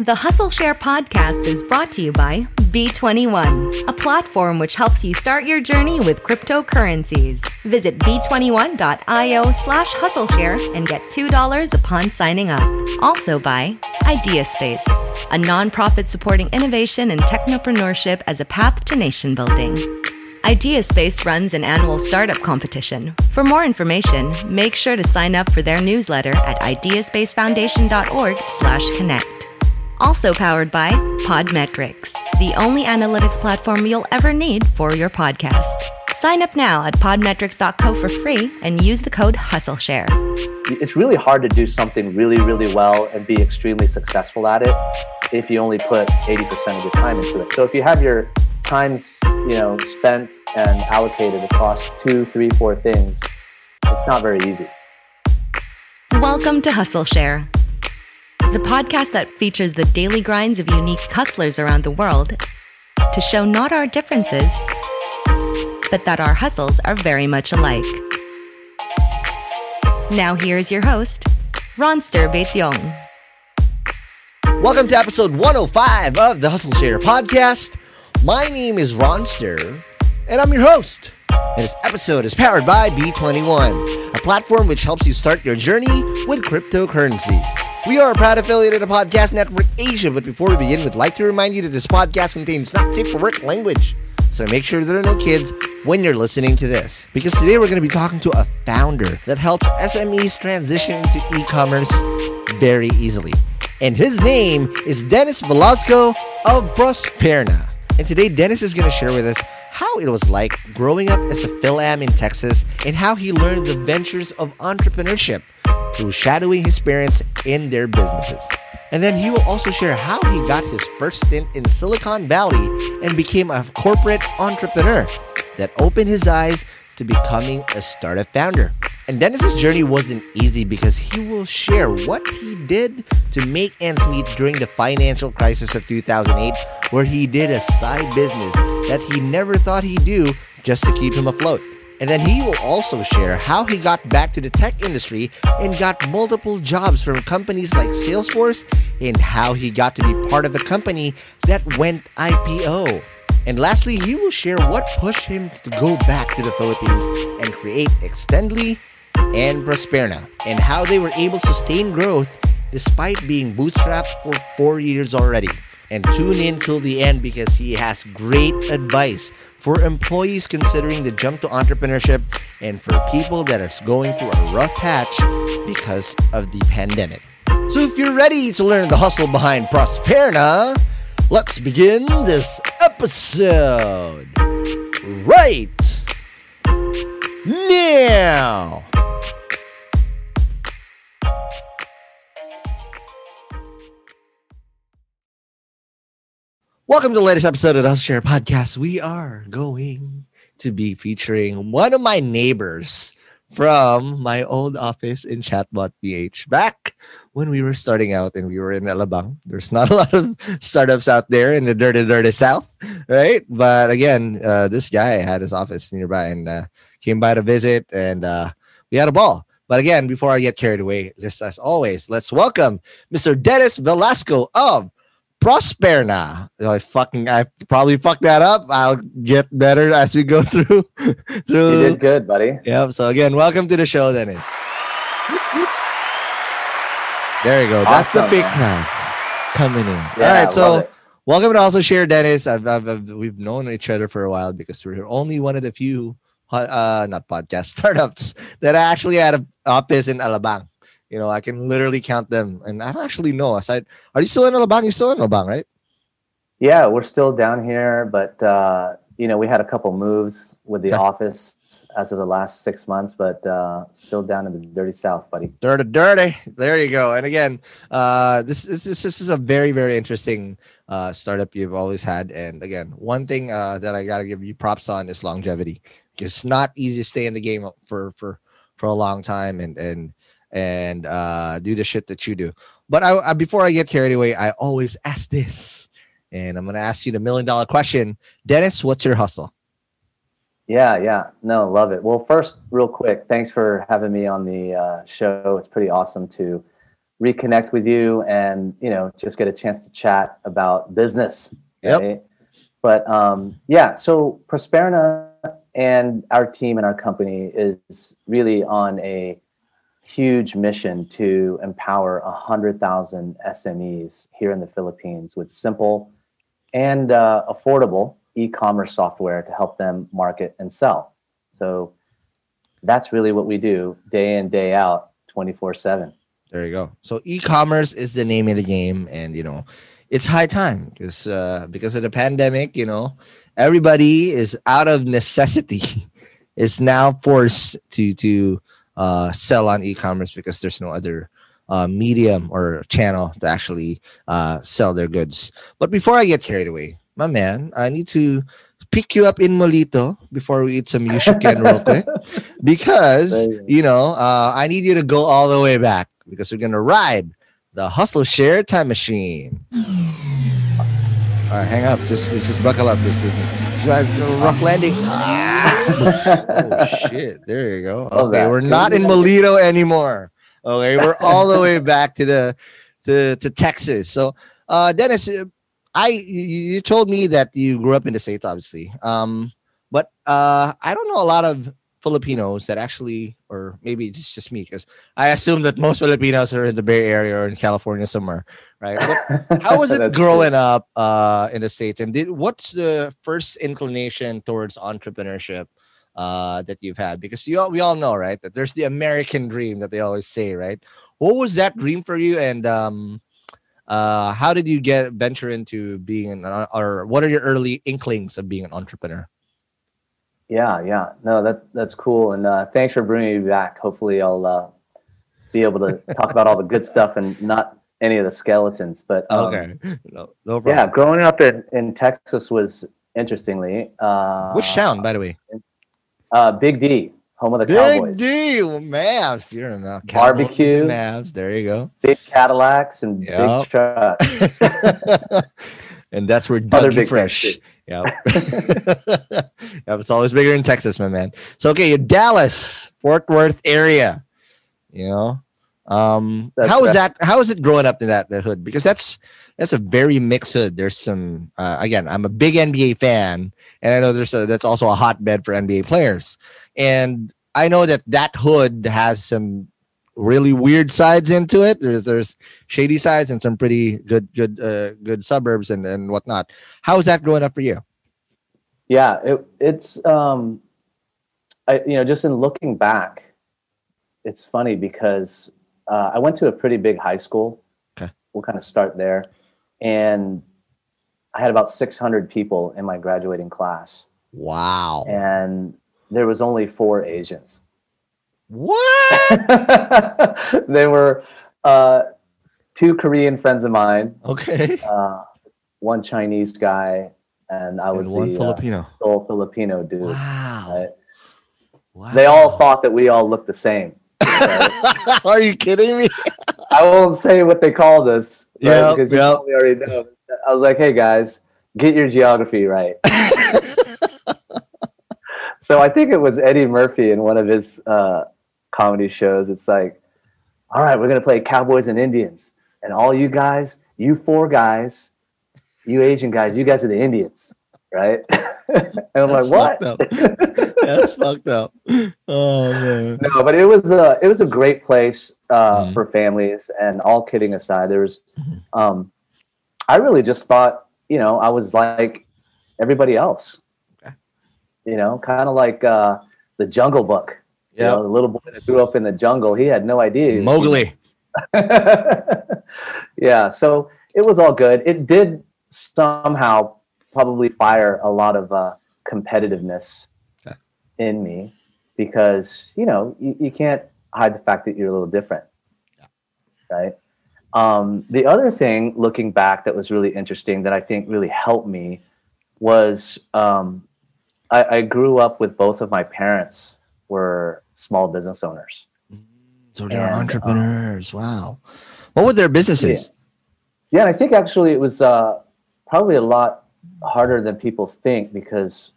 The Hustle Share podcast is brought to you by B21, a platform which helps you start your journey with cryptocurrencies. Visit b21.io slash hustleshare and get $2 upon signing up. Also by Ideaspace, a nonprofit supporting innovation and technopreneurship as a path to nation building. Ideaspace runs an annual startup competition. For more information, make sure to sign up for their newsletter at ideaspacefoundation.org/connect. Also powered by Podmetrics, the only analytics platform you'll ever need for your podcast. Sign up now at podmetrics.co for free and use the code HustleShare. It's really hard to do something really, really well and be extremely successful at it if you only put 80% of your time into it. So if you have your time, you know, spent and allocated across two, three, four things, it's not very easy. Welcome to Hustle Share, the podcast that features the daily grinds of unique hustlers around the world to show not our differences, but that our hustles are very much alike. Now here's your host, Ronster Beityong. Welcome to episode 105 of the Hustle Share podcast. My name is Ronster, and I'm your host. And this episode is powered by B21, a platform which helps you start your journey with cryptocurrencies. We are a proud affiliate of the Podcast Network Asia, but before we begin, we'd like to remind you that this podcast contains not safe for work language. So make sure there are no kids when you're listening to this. Because today we're going to be talking to a founder that helps SMEs transition into e commerce very easily. And his name is Dennis Velasco of Prosperna. And today, Dennis is going to share with us how it was like growing up as a Philam in Texas and how he learned the ventures of entrepreneurship through shadowing his parents in their businesses. And then he will also share how he got his first stint in Silicon Valley and became a corporate entrepreneur that opened his eyes to becoming a startup founder. And Dennis's journey wasn't easy because he will share what he did to make ends meet during the financial crisis of 2008, where he did a side business that he never thought he'd do just to keep him afloat. And then he will also share how he got back to the tech industry and got multiple jobs from companies like Salesforce and how he got to be part of a company that went IPO. And lastly, he will share what pushed him to go back to the Philippines and create Extendly and Prosperna and how they were able to sustain growth despite being bootstrapped for four years already. And tune in till the end because he has great advice for employees considering the jump to entrepreneurship and for people that are going through a rough patch because of the pandemic. So if you're ready to learn the hustle behind Prosperna, let's begin this episode right now. Welcome to the latest episode of the Hustle Share Podcast. We are going to be featuring one of my neighbors from my old office in Chatbot PH. Back when we were starting out and we were in Alabang, there's not a lot of startups out there in the dirty, dirty South, right? But again, uh, this guy had his office nearby and uh, came by to visit, and uh, we had a ball. But again, before I get carried away, just as always, let's welcome Mr. Dennis Velasco of Prosperna. I fucking I probably fucked that up. I'll get better as we go through through. You did good, buddy. Yep. So again, welcome to the show, Dennis. There you go. That's the big man. crowd coming in. Yeah, All I. So welcome to Hustle Share, Dennis. I've, I've, I've- we've known each other for a while because we're only one of the few uh not podcast startups that actually had an office in Alabang. You know, I can literally count them, and I don't actually know. Aside, are you still in Alabang? You're still in Alabang, right? Yeah, we're still down here, but uh, you know, we had a couple moves with the office as of the last six months, but uh, still down in the dirty south, buddy. Dirty, dirty. There you go. And again, uh, this, this, this, this is a very, very interesting uh, startup you've always had. And again, one thing uh, that I got to give you props on is longevity. It's not easy to stay in the game for for for a long time and and and uh, do the shit that you do. But I, I before I get carried away, I always ask this, and I'm gonna ask you the million dollar question, Dennis. What's your hustle? Yeah, yeah, no, love it. Well, first, real quick, thanks for having me on the uh, show. It's pretty awesome to reconnect with you and you know just get a chance to chat about business. Yep. right? But um, yeah, so Prosperna and our team and our company is really on a huge mission to empower 100,000 SMEs here in the Philippines with simple and uh, affordable e-commerce software to help them market and sell. So that's really what we do day in day out 24/7. There you go. So e-commerce is the name of the game, and you know, it's high time because uh, because of the pandemic. You know, everybody is out of necessity is now forced to to uh, sell on e-commerce because there's no other uh, medium or channel to actually uh, sell their goods. But before I get carried away, my man, I need to pick you up in Molito before we eat some Yushoken real quick because you know uh, I need you to go all the way back because we're gonna ride the hustle share time machine. All right, hang up. Just just buckle up. Just listen. Uh, rough landing. oh shit! There you go. Okay, we're not in Molito anymore. Okay, we're all the way back to the to to Texas. So, uh, Dennis, uh, I you, you told me that you grew up in the states, obviously. Um, but uh, I don't know a lot of Filipinos that actually, or maybe it's just me, because I assume that most Filipinos are in the Bay Area or in California somewhere, right? But how was it growing up uh, in the states? And did what's the first inclination towards entrepreneurship uh, that you've had? Because you all, we all know, right, that there's the American dream that they always say, right? What was that dream for you, and um, uh, how did you get venture into being an, or what are your early inklings of being an entrepreneur? Yeah, yeah. No, that that's cool. And uh, thanks for bringing me back. Hopefully, I'll uh, be able to talk about all the good stuff and not any of the skeletons. But um, okay, no, no problem. yeah, growing up in, in Texas was interestingly. Uh, Which town, by the way? Uh, Big D, home of the Big Cowboys. D, Mavs. You're in the Barbecue. Mavs. There you go. Big Cadillacs and Yup. big trucks. and that's where Other Dougie big Fresh. things, Yeah. yep, it's always bigger in Texas, my man. So okay, Dallas, Fort Worth area. You know, um, That's how is that? How is it growing up in that, that hood? Because that's that's a very mixed hood. There's some uh, again, I'm a big NBA fan, and I know there's a, that's also a hotbed for NBA players, and I know that that hood has some really weird sides into it. There's there's shady sides and some pretty good good uh, good suburbs and and whatnot. How is that growing up for you? Yeah, it, it's um, I, you know, just in looking back, it's funny because uh, I went to a pretty big high school. Okay. We'll kind of start there, and I had about 600 people in my graduating class, Wow. and there was only four Asians. What? they were uh, two Korean friends of mine, Okay. uh, one Chinese guy, and I was And one the uh, Filipino. sole Filipino dude. Wow. right? wow. They all thought that we all looked the same. Right? Are you kidding me? I won't say what they called us, right? Yep, because you yep. probably already know. I was like, "Hey guys, get your geography right." so I think it was Eddie Murphy in one of his uh, comedy shows. It's like, "All right, we're gonna play Cowboys and Indians, and all you guys, you four guys, you Asian guys, you guys are the Indians, right?" and I'm That's like, "What?" That's fucked up. Oh man. no, but it was a it was a great place uh, Mhm. for families. And all kidding aside, there was, Mhm. um, I really just thought, you know, I was like everybody else. Okay. You know, kind of like uh, the Jungle Book. You Yeah. know, the little boy that grew up in the jungle, he had no idea. Mowgli. yeah, so it was all good. It did somehow probably fire a lot of uh, competitiveness Okay. in me because you know you, you can't hide the fact that you're a little different, right? Um, the other thing, looking back, that was really interesting that I think really helped me was um, I, I grew up with both of my parents were small business owners. So they're And, um, entrepreneurs. wow. What were their businesses? Yeah, and I think actually it was uh, probably a lot harder than people think because,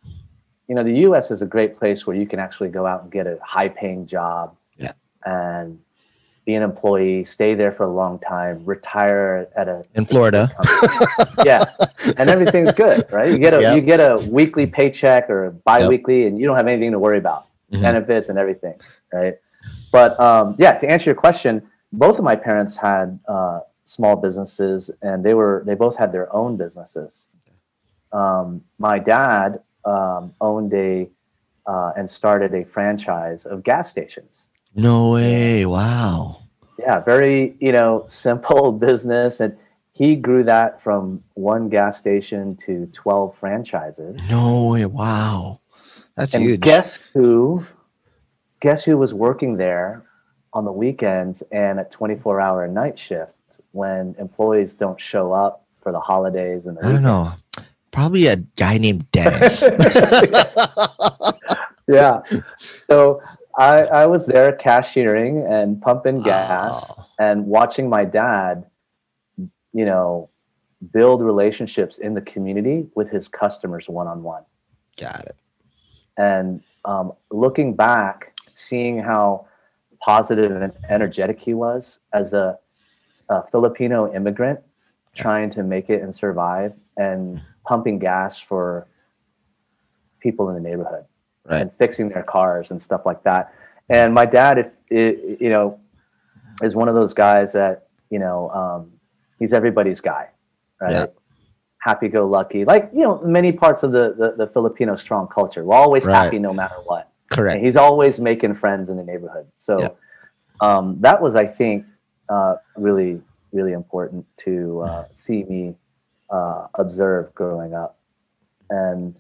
you know, the U.S. is a great place where you can actually go out and get a high-paying job, Yeah. and be an employee, stay there for a long time, retire at a In Florida. yeah, and everything's good, right? You get a Yep. you get a weekly paycheck or biweekly, and you don't have anything to worry about, Mhm. benefits and everything, right? But um, yeah, to answer your question, both of my parents had uh, small businesses, and they were they both had their own businesses. Um, my dad um, owned a uh, and started a franchise of gas stations No way. Wow. yeah very you know simple business and he grew that from one gas station to 12 franchises No way. Wow. That's and huge. guess who guess who was working there on the weekends and at 24 hour night shift when employees don't show up for the holidays and the I don't know. Probably a guy named Dennis. yeah so I, I was there cashiering and pumping gas Wow. and watching my dad you know build relationships in the community with his customers one-on-one Got it. and um, looking back seeing how positive and energetic he was as a, a filipino immigrant trying to make it and survive and pumping gas for people in the neighborhood Right. and fixing their cars and stuff like that. And my dad, if you know, is one of those guys that you know, um, he's everybody's guy, right? Yeah. Happy-go-lucky, like you know, many parts of the the, the Filipino strong culture. We're always Right. happy no matter what. And Correct. he's always making friends in the neighborhood. So Yeah. um, that was, I think, uh, really, really important to uh, see me uh, observe growing up. And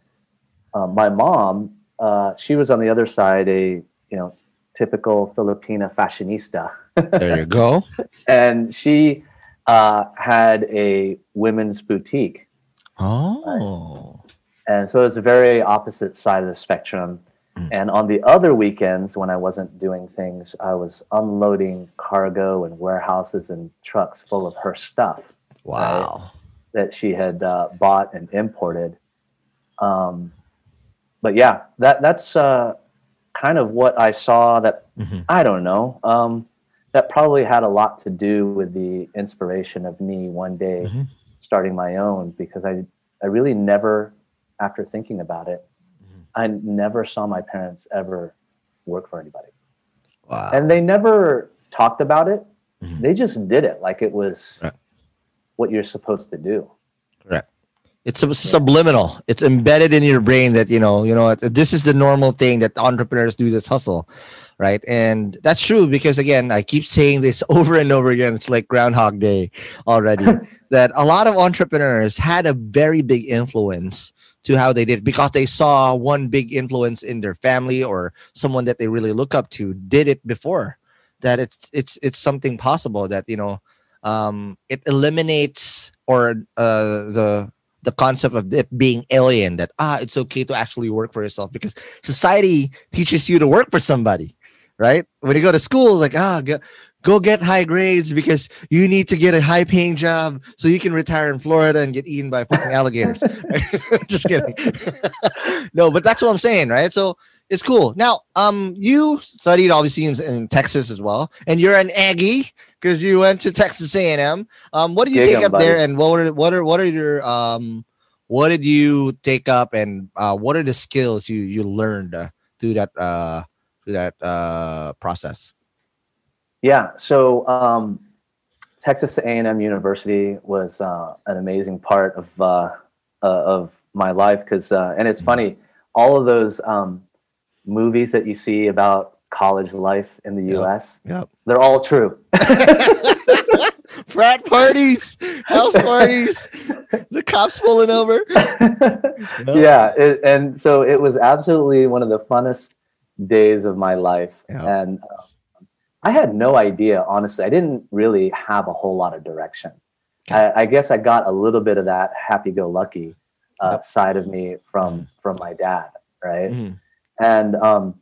uh, my mom, uh, she was on the other side, a you know typical Filipina fashionista, There you go. and she uh, had a women's boutique. Oh. And so it's a very opposite side of the spectrum. Mm. And on the other weekends, when I wasn't doing things, I was unloading cargo and warehouses and trucks full of her stuff Wow. That she had uh, bought and imported. Um, but yeah, that that's uh, kind of what I saw. That Mhm. I don't know. Um, that probably had a lot to do with the inspiration of me one day Mhm. starting my own because I I really never, after thinking about it, Mhm. I never saw my parents ever work for anybody, Wow. and they never talked about it. Mhm. They just did it like it was Right. What you're supposed to do. Correct. It's sub- subliminal. It's embedded in your brain that you know, you know, this is the normal thing that entrepreneurs do. This hustle, right? And that's true because again, I keep saying this over and over again. It's like Groundhog Day already. that a lot of entrepreneurs had a very big influence to how they did because they saw one big influence in their family or someone that they really look up to did it before. That it's it's it's something possible that you know um, it eliminates or uh, the the concept of it being alien that ah it's okay to actually work for yourself because society teaches you to work for somebody right? When you go to school it's like ah go, go get high grades because you need to get a high paying job so you can retire in florida and get eaten by fucking alligators. Just kidding. No but that's what i'm saying right? So it's cool. Now um you studied obviously in, in texas as well and you're an aggie because you went to Texas A&M. Um, what did you Dig take up buddy. there, and what are what are what are your um, what did you take up, and uh, what are the skills you you learned uh, through that uh, through that uh, process? Yeah. So um, Texas A&M University was uh, an amazing part of uh, uh, of my life because, uh, and it's funny, all of those um, movies that you see about college life in the Yep. U.S. Yep. They're all true. Frat parties, house parties, the cops pulling over. yeah, it, and so it was absolutely one of the funnest days of my life, Yeah. and um, I had no idea. Honestly, I didn't really have a whole lot of direction. I, I guess I got a little bit of that happy-go-lucky uh, Yep. side of me from from my dad, right? Mhm. And um,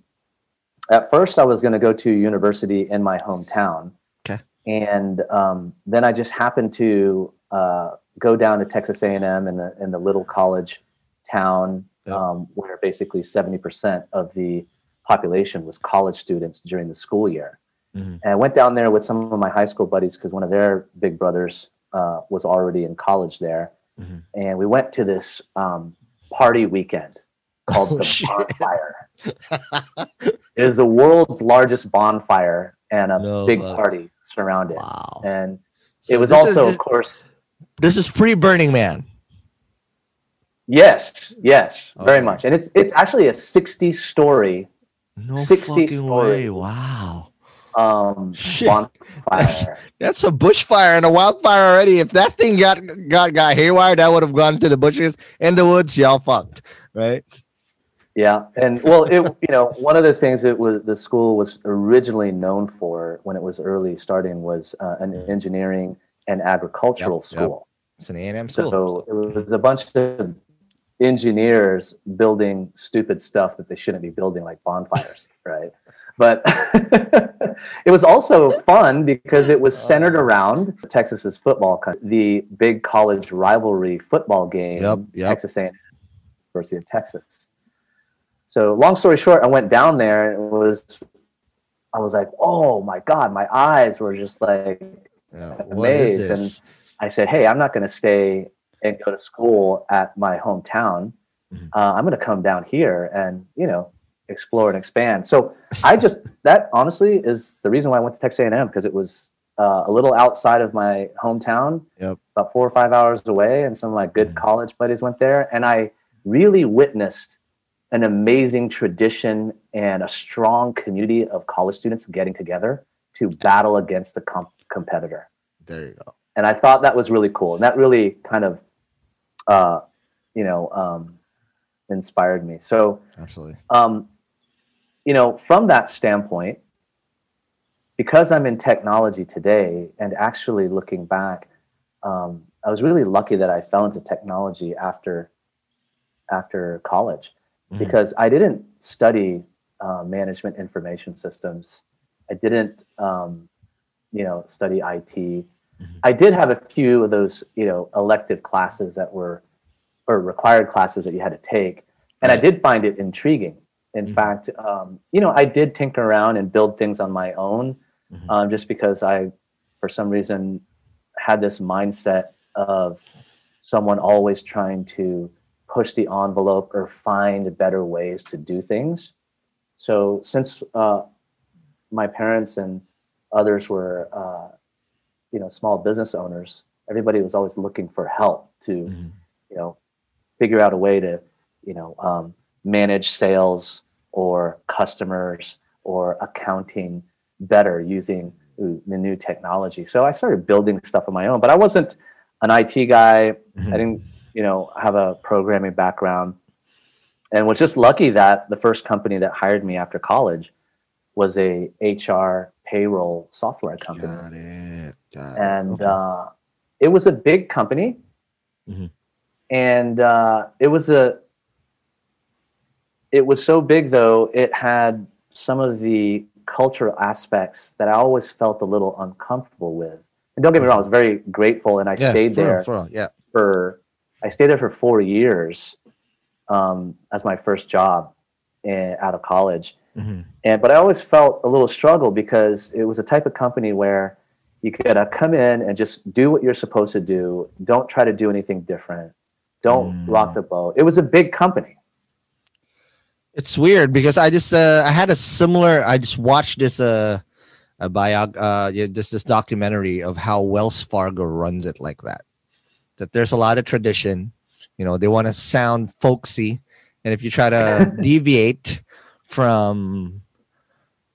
at first, I was going to go to university in my hometown. Okay. And um, then I just happened to uh, go down to Texas A&M in the in the little college town Yep. um, where basically seventy percent of the population was college students during the school year. Mhm. And I went down there with some of my high school buddies because one of their big brothers uh, was already in college there. Mhm. And we went to this um, party weekend called Oh, the shit. Bonfire. It is the world's largest bonfire and a No big fuck. party surrounded. Wow. And So it was this is- also, this, of course, this is pre Burning Man. yes, yes, very much. And it's it's actually a 60 story No 60 fucking story. way. Wow. um, Shit. That's- bonfire. That's a bushfire and a wildfire already. If that thing got got got haywire, that would have gone to the bushes in the woods. Y'all fucked, right? Yeah, and well, it you know one of the things that was the school was originally known for when it was early starting was uh, an engineering and agricultural Yep, yep. school. It's an A and M school. So it was a bunch of engineers building stupid stuff that they shouldn't be building, like bonfires, right? But it was also fun because it was centered Oh. around Texas's football, country, the big college rivalry football game, Yep, yep. Texas A&M, University of Texas. So long story short, I went down there and it was, I was like, oh my god, my eyes were just like Yeah, amazed, And I said, "Hey, I'm not going to stay and go to school at my hometown. Mhm. Uh, I'm going to come down here and you know explore and expand." So I just that honestly is the reason why I went to Texas A&M because it was uh, a little outside of my hometown, Yep. about four or five hours away, and some of my good Mhm. college buddies went there, and I really witnessed an amazing tradition and a strong community of college students getting together to battle against the comp- competitor There you go. and I thought that was really cool, and that really kind of, uh, you know, um, inspired me. So, Absolutely. um, you know, from that standpoint, because I'm in technology today, and actually looking back, um, I was really lucky that I fell into technology after after college Mhm. because I didn't study uh, management information systems. I didn't, um, you know, study IT. I did have a few of those, you know, elective classes that were, or required classes that you had to take, and I did find it intriguing. In Mhm. fact, um, you know, I did tinker around and build things on my own, Mhm. um, just because I, for some reason, had this mindset of someone always trying to push the envelope or find better ways to do things. So since uh, my parents and others were, uh, you know, small business owners, everybody was always looking for help to, Mhm. you know, figure out a way to, you know, um, manage sales or customers or accounting better using the new technology. So I started building stuff on my own, but I wasn't an IT guy. Mhm. I didn't, you know, have a programming background and was just lucky that the first company that hired me after college was a HR payroll software company. Got it. Got it. And Okay. uh, it was a big company. Mhm. And uh, it was a it was so big though, it had some of the cultural aspects that I always felt a little uncomfortable with. And don't get me wrong, I was very grateful and I Yeah, stayed real, there for real, yeah. for I stayed there for four years um, as my first job in, out of college. Mhm. And but I always felt a little struggle because it was a type of company where you gotta come in and just do what you're supposed to do. Don't try to do anything different. Don't Mm. rock the boat. It was a big company. It's weird because I just uh, I had a similar. I just watched this uh a biog uh yeah, just this documentary of how Wells Fargo runs it like that. That there's a lot of tradition. You know, they want to sound folksy, and if you try to deviate from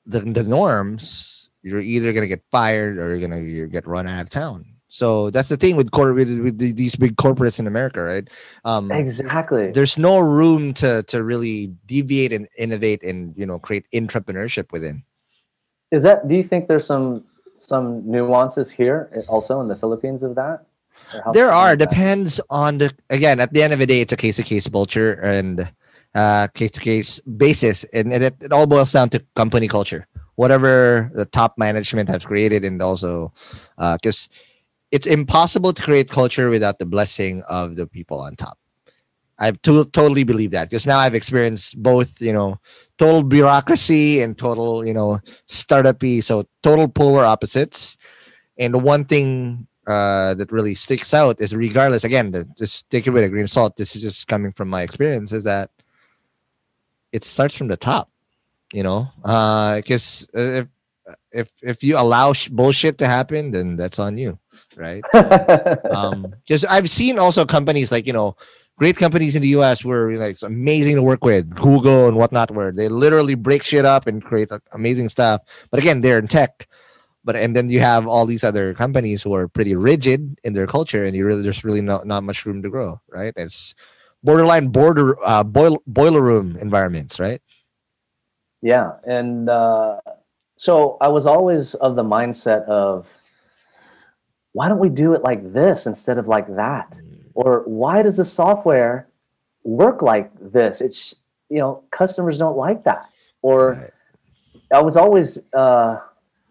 the the norms, you're either gonna get fired or you're gonna you get run out of town. So that's the thing with cor- with, with these big corporates in America, right? Um, Exactly. there's no room to to really deviate and innovate and you know create entrepreneurship within Is that do you think there's some some nuances here also in the Philippines of that? There are. depends on the again at the end of the day it's a case to case culture and uh case to case basis. And, and it, it all boils down to company culture. Whatever the top management has created and also because it's impossible to create culture without the blessing of the people on top. I to- totally believe that because now i've experienced both you know total bureaucracy and total you know startup-y so total polar opposites. And the one thing uh, that really sticks out is regardless again the, just take it with a grain of salt this is just coming from my experience is that it starts from the top you know? Because if if if you allow sh- bullshit to happen then that's on you right? Um because i've seen also companies like you know great companies in the us where like it's amazing to work with google and whatnot where they literally break shit up and create like, amazing stuff. But again they're in tech but and then you have all these other companies who are pretty rigid in their culture and you really there's really not, not much room to grow right it's borderline border uh boil, boiler room environments right Yeah, and uh, so I was always of the mindset of, why don't we do it like this instead of like that? Or why does the software work like this? It's you know customers don't like that. Or Right. I was always uh,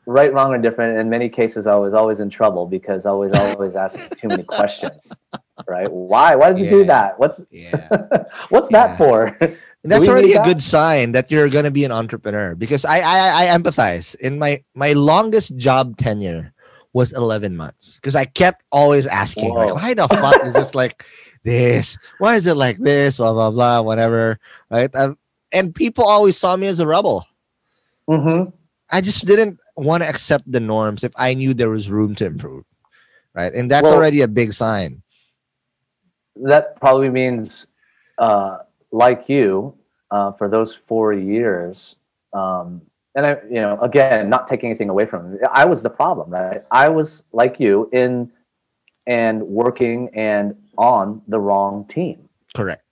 right, wrong, or different. In many cases, I was always in trouble because I was always asking too many questions. Right? Why? Why did you do that? What's yeah what's Yeah. that for? That's already a that? good sign that you're gonna be an entrepreneur because I I, I empathize. In my my longest job tenure was 11 months because I kept always asking like why the fuck is this like this? Why is it like this? Blah blah blah whatever. Right? Um, and people always saw me as a rebel. hmm I just didn't want to accept the norms if I knew there was room to improve. Right? And that's Well- already a big sign. that probably means uh, like you uh, for those four years um, and i you know again not taking anything away from it, i was the problem right i was like you in and working and on the wrong team Correct.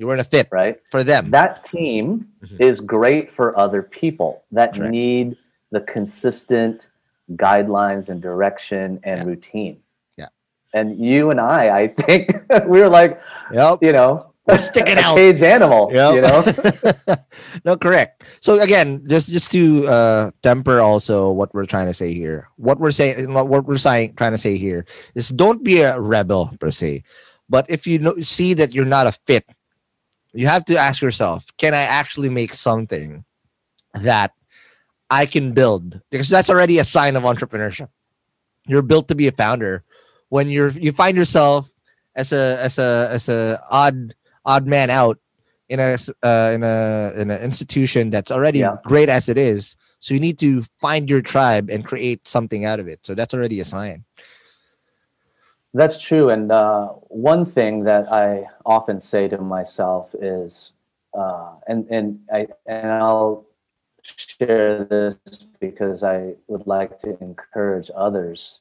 You weren't a fit right for them. that team Mhm. is great for other people that Correct. need the consistent guidelines and direction and Yeah. routine Yeah. and you and i i think we were like yep. you know We're sticking a out. cage animal Yep. you know no, correct. So again, just just to uh, temper also what we're trying to say here. What we're saying, what we're saying, trying to say here is don't be a rebel per se, but if you know, see that you're not a fit, you have to ask yourself, can I actually make something that I can build? Because that's already a sign of entrepreneurship. You're built to be a founder when you're you find yourself as a as a as a odd odd man out in a uh, in a in an institution that's already Yeah. great as it is. So you need to find your tribe and create something out of it. So that's already a sign. That's true. And uh, one thing that I often say to myself is, uh, and and I and I'll share this because I would like to encourage others,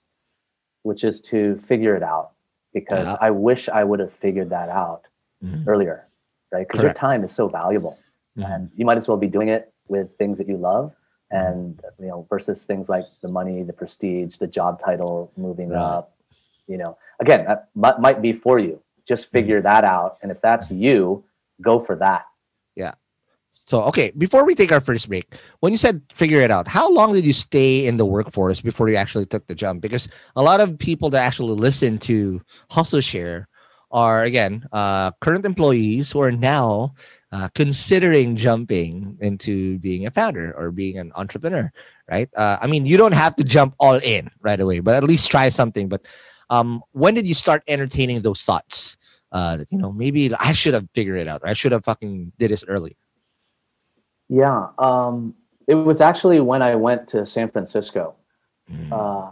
which is to figure it out. Because Yeah. I wish I would have figured that out Mhm. earlier, right? Because your time is so valuable, Mhm. and you might as well be doing it with things that you love, and you know, versus things like the money, the prestige, the job title, moving Right. up. You know, again, that might, might be for you. Just Mm-hmm. figure that out, and if that's you, go for that. Yeah so, okay, before we take our first break, when you said figure it out, how long did you stay in the workforce before you actually took the jump? Because a lot of people that actually listen to Hustle Share are, again, uh, current employees who are now uh, considering jumping into being a founder or being an entrepreneur, right? Uh, I mean, you don't have to jump all in right away, but at least try something. But um, when did you start entertaining those thoughts? Uh, that, you know, maybe I should have figured it out. I should have fucking did this early. Yeah, um, it was actually when I went to San Francisco. Mm. Uh,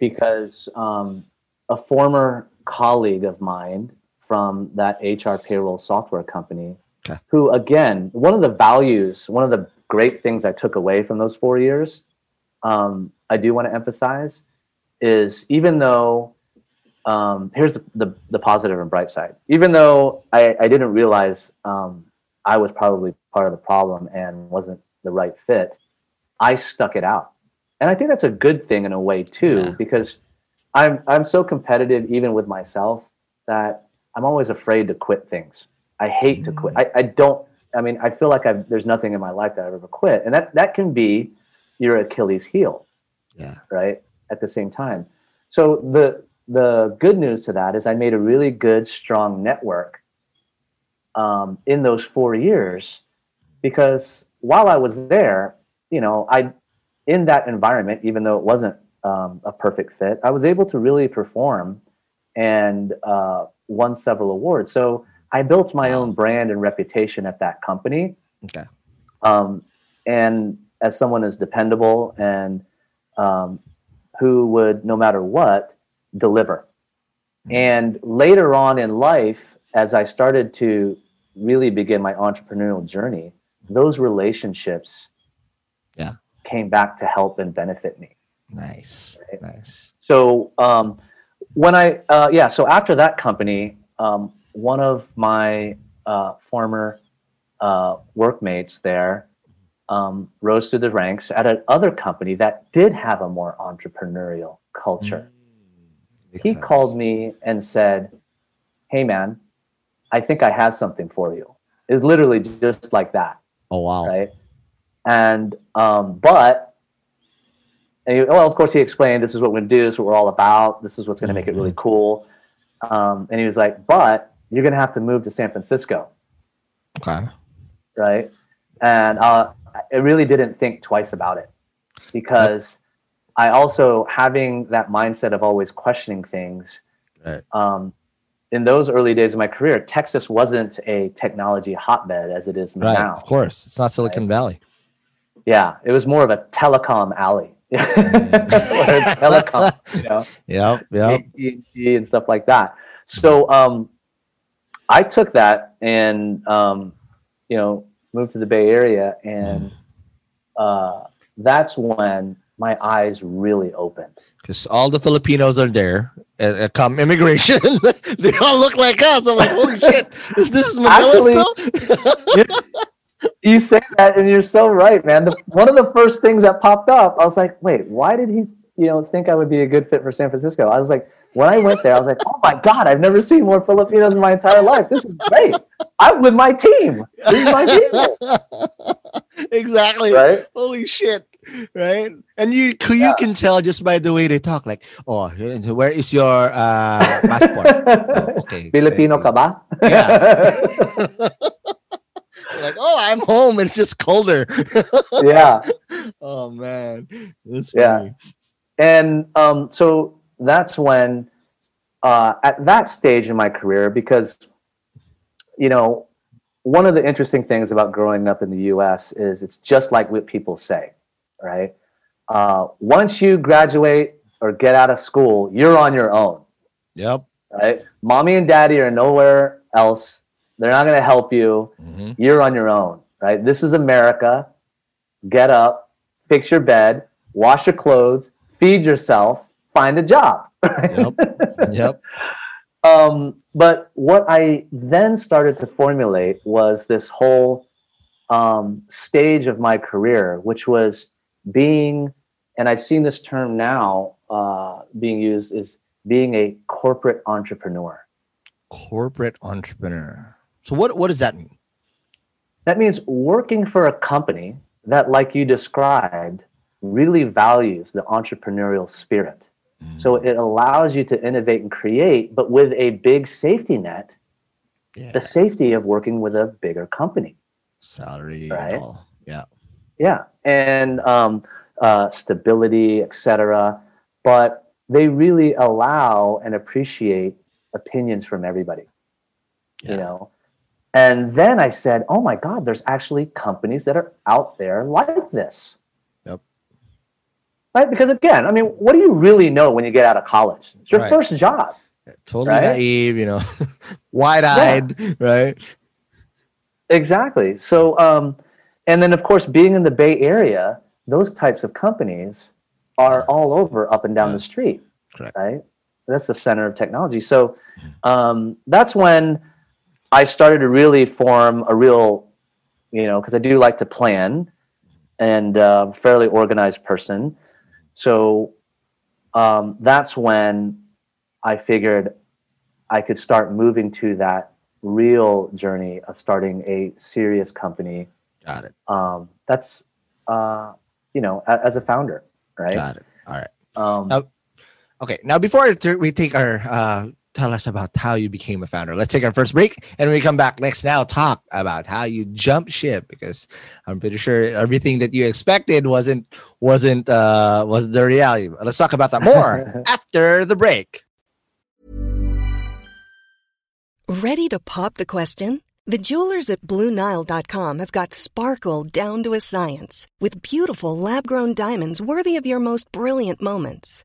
because um, a former colleague of mine from that HR payroll software company, Okay. who again, one of the values, one of the great things I took away from those four years, um, I do want to emphasize, is even though um, here's the, the, the positive and bright side. Even though I, I didn't realize um, I was probably part of the problem and wasn't the right fit, I stuck it out. And I think that's a good thing in a way too, Yeah. because I'm I'm so competitive even with myself that I'm always afraid to quit things. I hate to quit. I, I don't. I mean, I feel like I've, there's nothing in my life that I've ever quit, and that that can be your Achilles heel Yeah. right at the same time. So the the good news to that is i made a really good strong network um, in those four years because while i was there you know i in that environment even though it wasn't um, a perfect fit i was able to really perform and uh, won several awards. So i built my own brand and reputation at that company. Okay. um, and as someone is dependable and um, who would no matter what deliver and later on in life as i started to really begin my entrepreneurial journey those relationships Yeah. came back to help and benefit me Nice. Nice. so um, when I uh, yeah, so after that company, um, one of my uh, former uh, workmates there um, rose through the ranks at another company that did have a more entrepreneurial culture. Makes He sense. called me and said, "Hey, man, I think I have something for you." It's literally just like that Oh wow. right? And um, but and he, well, of course, he explained this is what we're gonna do, this is what we're all about, this is what's gonna make it really cool. Um, and he was like, but you're gonna have to move to San Francisco, Okay. right? And uh, I really didn't think twice about it because I also having that mindset of always questioning things. Right. Um, in those early days of my career, Texas wasn't a technology hotbed as it is Right. now. Of course. It's not Silicon Valley. Yeah, it was more of a telecom alley. telecom, you know. Yep. AT&T and stuff like that. So um, I took that and um, you know moved to the Bay Area, and uh, that's when my eyes really opened. Because all the Filipinos are there. Uh, uh, come immigration. they all look like us. I'm like, holy shit. Is this Manila Actually- still? You say that, and you're so right, man. The, one of the first things that popped up, I was like, wait, why did he, you know, think I would be a good fit for San Francisco? I was like, when I went there, I was like, oh my god, I've never seen more Filipinos in my entire life. This is great. I'm with my team. These my people, exactly. right? Holy shit. Right. And you you Yeah. can tell just by the way they talk, like, oh, where is your uh, passport? Oh, okay. Filipino ka ba? Yeah. like, oh, I'm home. It's just colder. yeah. oh man. That's Yeah. funny. and um, so that's when uh, at that stage in my career because you know one of the interesting things about growing up in the us is it's just like what people say right uh, once you graduate or get out of school you're on your own Yep. right? Mommy and daddy are nowhere else. They're not going to help you. Mhm. You're on your own, right? This is America. Get up, fix your bed, wash your clothes, feed yourself, find a job. right? Yep. yep. Um, but what I then started to formulate was this whole um, stage of my career, which was being, and I've seen this term now uh, being used, is being a corporate entrepreneur. Corporate entrepreneur. So what what does that mean? That means working for a company that, like you described, really values the entrepreneurial spirit. So it allows you to innovate and create, but with a big safety net, Yeah. the safety of working with a bigger company. Salary Right. Yeah. Yeah, and um, uh, stability, etc. But they really allow and appreciate opinions from everybody. Yeah. You know, and then I said, "Oh my God, there's actually companies that are out there like this." Right, because again, I mean, what do you really know when you get out of college? It's your Right. first job. Totally Right? naive, you know, wide eyed, right? Exactly. So, um, and then of course, being in the Bay Area, those types of companies are all over, up and down Yeah. the street. Correct. Right. That's the center of technology. So, um, that's when I started to really form a real, you know, because I do like to plan, and uh, fairly organized person. So, um, that's when I figured I could start moving to that real journey of starting a serious company. Got it. Um, that's, uh, you know, a, as a founder, right? Got it. All right. Um, Now- Okay. Now, before we take our, uh, tell us about how you became a founder. Let's take our first break, and when we come back, let's now talk about how you jump ship because I'm pretty sure everything that you expected wasn't wasn't uh was the reality. Let's talk about that more after the break. Ready to pop the question? The jewelers at BlueNile.com have got sparkle down to a science with beautiful lab grown diamonds worthy of your most brilliant moments.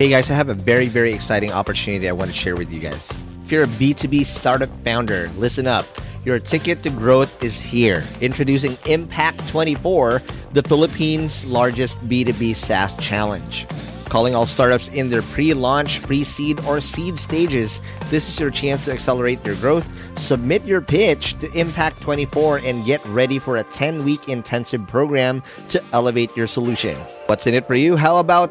Hey guys, I have a very, very exciting opportunity I want to share with you guys. If you're a B2B startup founder, listen up. Your ticket to growth is here. Introducing Impact 24, the Philippines' largest B2B SaaS challenge. Calling all startups in their pre launch, pre seed, or seed stages, this is your chance to accelerate your growth. Submit your pitch to Impact 24 and get ready for a 10 week intensive program to elevate your solution. What's in it for you? How about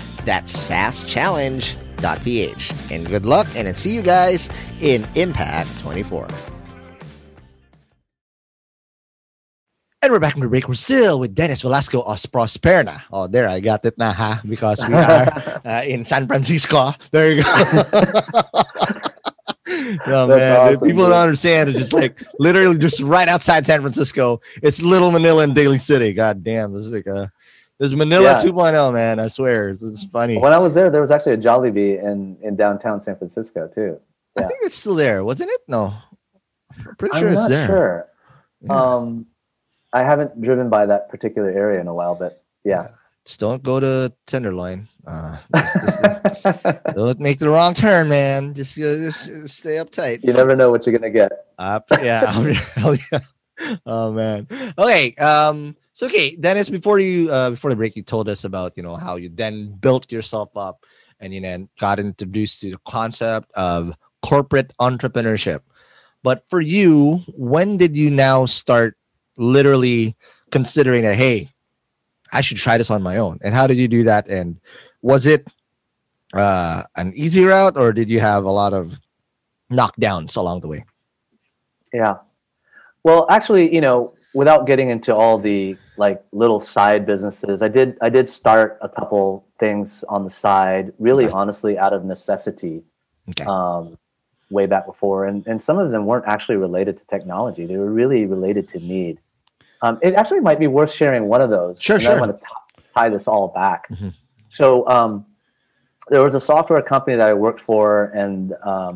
That's saaschallenge.ph. And good luck, and I'll see you guys in Impact 24. And we're back from the break. We're still with Dennis Velasco of Prosperna. Oh, there, I got it na, ha? Because we are uh, in San Francisco. There you go. no, man. awesome, People dude. don't understand. It's just like literally just right outside San Francisco. It's Little Manila and Daly City. God damn. This is like a this is Manila Yeah. 2.0, man. I swear. It's, it's funny. when I was there, there was actually a Jollibee in, in downtown San Francisco too. I think it's still there, wasn't it? No. I'm pretty sure I'm it's not there. sure. Yeah. Um, I haven't driven by that particular area in a while, but yeah. Just don't go to Tenderloin. Uh, just, just, uh, don't make the wrong turn, man. Just, uh, just uh, stay uptight. You never know what you're gonna get. Yeah. Yeah. Oh man. Okay. Um. So okay, Dennis. Before you, uh, before the break, you told us about you know how you then built yourself up, and you then got introduced to the concept of corporate entrepreneurship. But for you, when did you now start literally considering that? Hey, I should try this on my own. And how did you do that? And was it uh, an easy route, or did you have a lot of knockdowns along the way? Yeah. Well, actually, you know, without getting into all the like little side businesses, I did I did start a couple things on the side, really Okay. honestly out of necessity. Okay. Um, way back before, and and some of them weren't actually related to technology; they were really related to need. Um, it actually might be worth sharing one of those. Sure, sure. I want to tie this all back. Mhm. So um, there was a software company that I worked for, and um,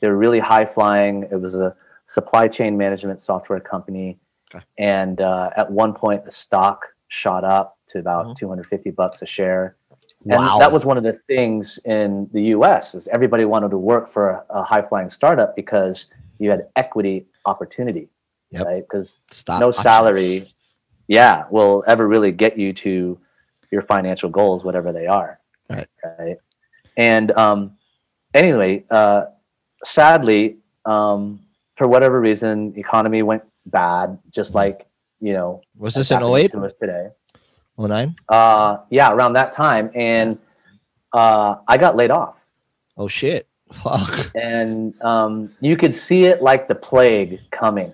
they were really high flying. It was a supply chain management software company, Okay. and uh, at one point the stock shot up to about Mhm. 250 bucks a share. Wow. And that was one of the things in the U.S. is everybody wanted to work for a, a high flying startup because you had equity opportunity, Yep. right? Because no options. salary, yeah, will ever really get you to your financial goals, whatever they are. Right. Right. And um, anyway, uh, sadly, um, for whatever reason, economy went bad, just like you know. Was this in happening 08, to us today? 09? Uh, yeah, around that time, and uh, I got laid off. Oh shit. Fuck. and um, you could see it like the plague coming,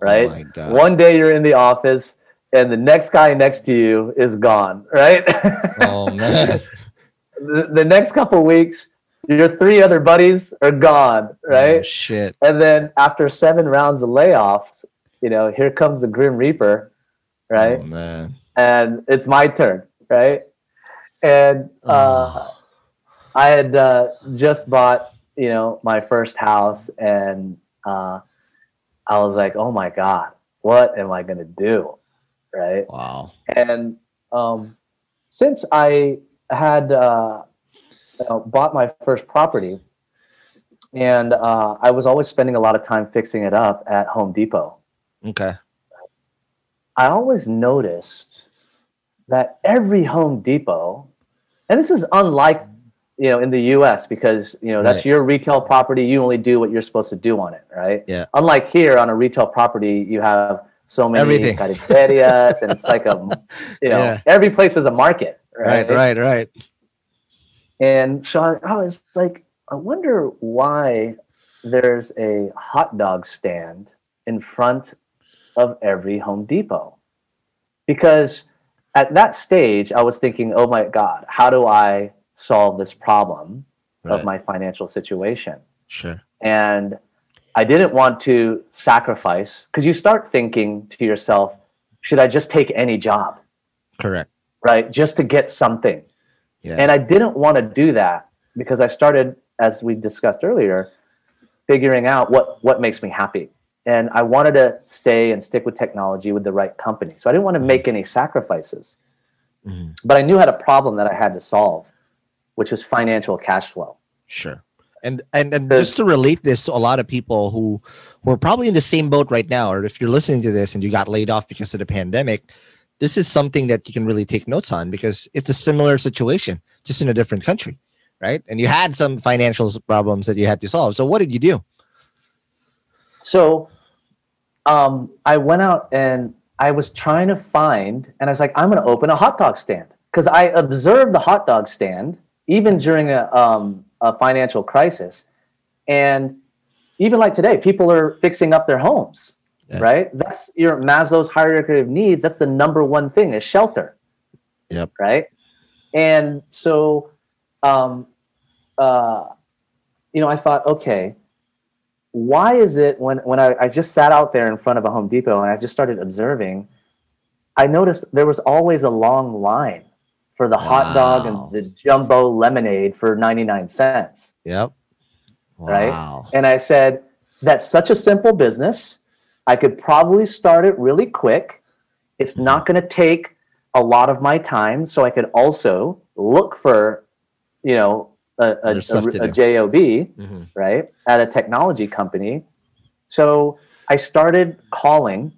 right? Oh my God. One day you're in the office, and the next guy next to you is gone, right? Oh man. the, the next couple weeks, your three other buddies are gone, Oh, right? shit. and then after seven rounds of layoffs, you know, here comes the Grim Reaper, right? Oh man. and it's my turn, right? And uh, I had uh, just bought, you know, my first house, and uh, I was like, "Oh my god, what am I gonna do?" Right? Wow. And um, since I had uh, you know, bought my first property, and uh, I was always spending a lot of time fixing it up at Home Depot. Okay. I always noticed that every Home Depot, and this is unlike you know in the U.S. because you know that's Right. your retail property. You only do what you're supposed to do on it, right? Yeah. Unlike here on a retail property, you have so many Everything. and it's like a you know Yeah. every place is a market, Right, right, right. and so I, I was like, I wonder why there's a hot dog stand in front of every Home Depot. Because at that stage, I was thinking, oh my God, how do I solve this problem Right. of my financial situation? Sure. And I didn't want to sacrifice, because you start thinking to yourself, should I just take any job, Correct. right? Just to get something. Yeah. And I didn't want to do that because I started, as we discussed earlier, figuring out what what makes me happy. And I wanted to stay and stick with technology with the right company. So I didn't want to make any sacrifices. Mhm. But I knew I had a problem that I had to solve, which was financial cash flow. Sure. And and and just to relate this to a lot of people who who are probably in the same boat right now, or if you're listening to this and you got laid off because of the pandemic, this is something that you can really take notes on because it's a similar situation, just in a different country, right? And you had some financial problems that you had to solve. So what did you do? So um, I went out and I was trying to find, and I was like, I'm going to open a hot dog stand because I observed the hot dog stand even during a, um, a financial crisis. And even like today, people are fixing up their homes, Yeah. right? That's your Maslow's hierarchy of needs. That's the number one thing is shelter. Yep. Right. And so, um, uh, you know, I thought, okay, why is it when when I, I just sat out there in front of a Home Depot and I just started observing, I noticed there was always a long line for the hot dog and the jumbo lemonade for 99 cents. Yep. Right? And I said, that's such a simple business. I could probably start it really quick It's mm-hmm. not going to take a lot of my time, so I could also look for, you know, a, a, a, a job, Mhm. right, at a technology company. So I started calling,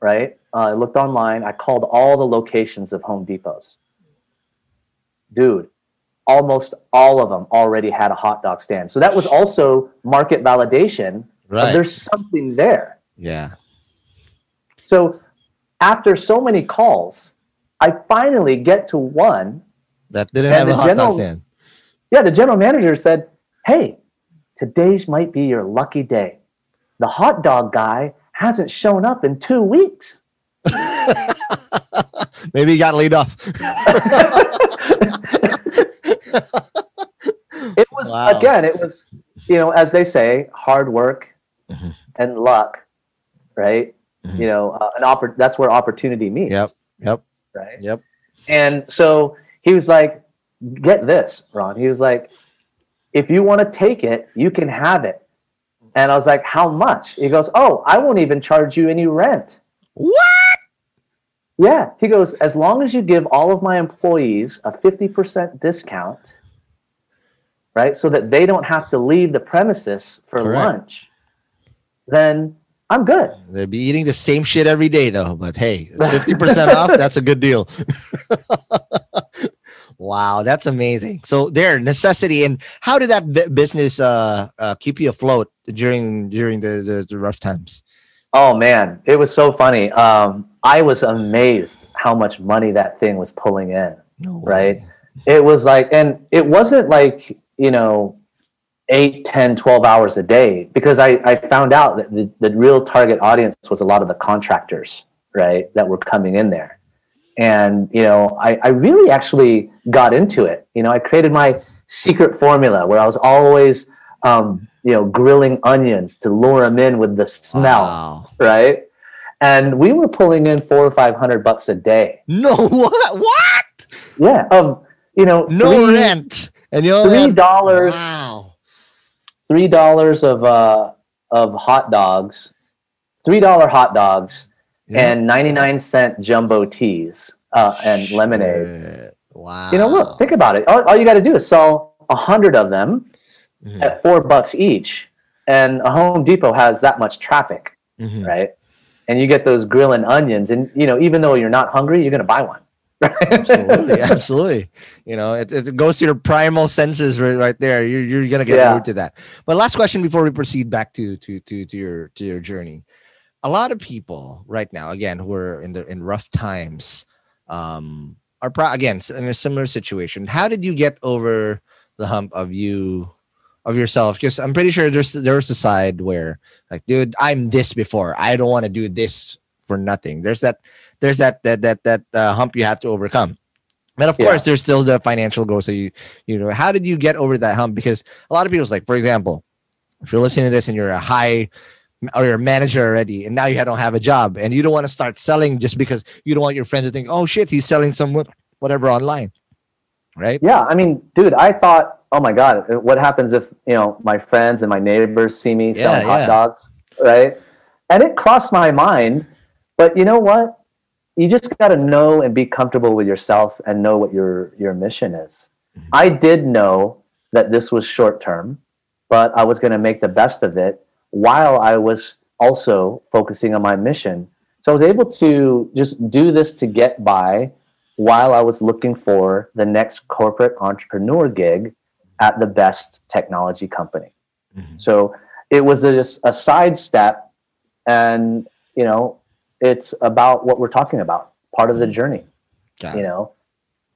right? Uh, I looked online. I called all the locations of Home Depots. Dude, almost all of them already had a hot dog stand. So that was also market validation. Right. There's something there. Yeah. So after so many calls, I finally get to one. That didn't have a hot dog stand. Yeah, the general manager said, Hey, today's might be your lucky day. The hot dog guy hasn't shown up in two weeks. Maybe he got laid off. It was, Wow. again, it was, you know, as they say, hard work Mhm. and luck, right? Mhm. You know, uh, an oppor- that's where opportunity meets. Yep. Yep. Right. Yep. And so he was like, get this, Ron. He was like, if you want to take it, you can have it. And I was like, how much? He goes, oh, I won't even charge you any rent. What? Yeah. He goes, as long as you give all of my employees a 50% discount, right, so that they don't have to leave the premises for Correct. lunch, then I'm good. They'd be eating the same shit every day though. But hey, 50% off, that's a good deal. wow, that's amazing. So there, necessity. And how did that bu- business uh, uh keep you afloat during during the, the, the rough times? Oh man, it was so funny. Um, I was amazed how much money that thing was pulling in. No Right. It was like, and it wasn't like, you know, 8, 10, 12 hours a day because I, I found out that the, the real target audience was a lot of the contractors, right, that were coming in there. And, you know, I, I really actually got into it. You know, I created my secret formula where I was always, um, you know, grilling onions to lure them in with the smell, Wow. right? And we were pulling in four or 500 bucks a day. No, what? What? Yeah. Um, you know, No three- rent. And you three dollars Wow. three dollars of uh of hot dogs three dollar hot dogs Yeah. and 99 cent jumbo teas uh, and lemonade Wow. you know look think about it all, all you got to do is sell a hundred of them Mhm. at four bucks each and a home depot has that much traffic Mhm. right and you get those grilling onions and you know even though you're not hungry you're going to buy one absolutely absolutely you know it, it goes to your primal senses right, right there you're, you're gonna get Yeah. moved to that but last question before we proceed back to to to to your to your journey a lot of people right now again who are in the in rough times um are pro- again in a similar situation. How did you get over the hump of you of yourself? Because i'm pretty sure there's there's a side where like dude i'm this before. I don't want to do this for nothing. There's that there's that that that that uh, hump you have to overcome. And of Yeah. course there's still the financial goal so you you know how did you get over that hump? Because a lot of people's like for example if you're listening to this and you're a high or you're a manager already and now you don't have a job and you don't want to start selling just because you don't want your friends to think oh shit he's selling some whatever online right Yeah, I mean, dude, I thought, oh my god, what happens if you know my friends and my neighbors see me selling Yeah, hot yeah. dogs, right? And it crossed my mind, but you know what? You just got to know and be comfortable with yourself and know what your your mission is. Mm-hmm. I did know that this was short term, but I was going to make the best of it while I was also focusing on my mission. So I was able to just do this to get by while I was looking for the next corporate entrepreneur gig at the best technology company. Mhm. So it was a, a sidestep, and you know, it's about what we're talking about, part of the journey. Got You it. know,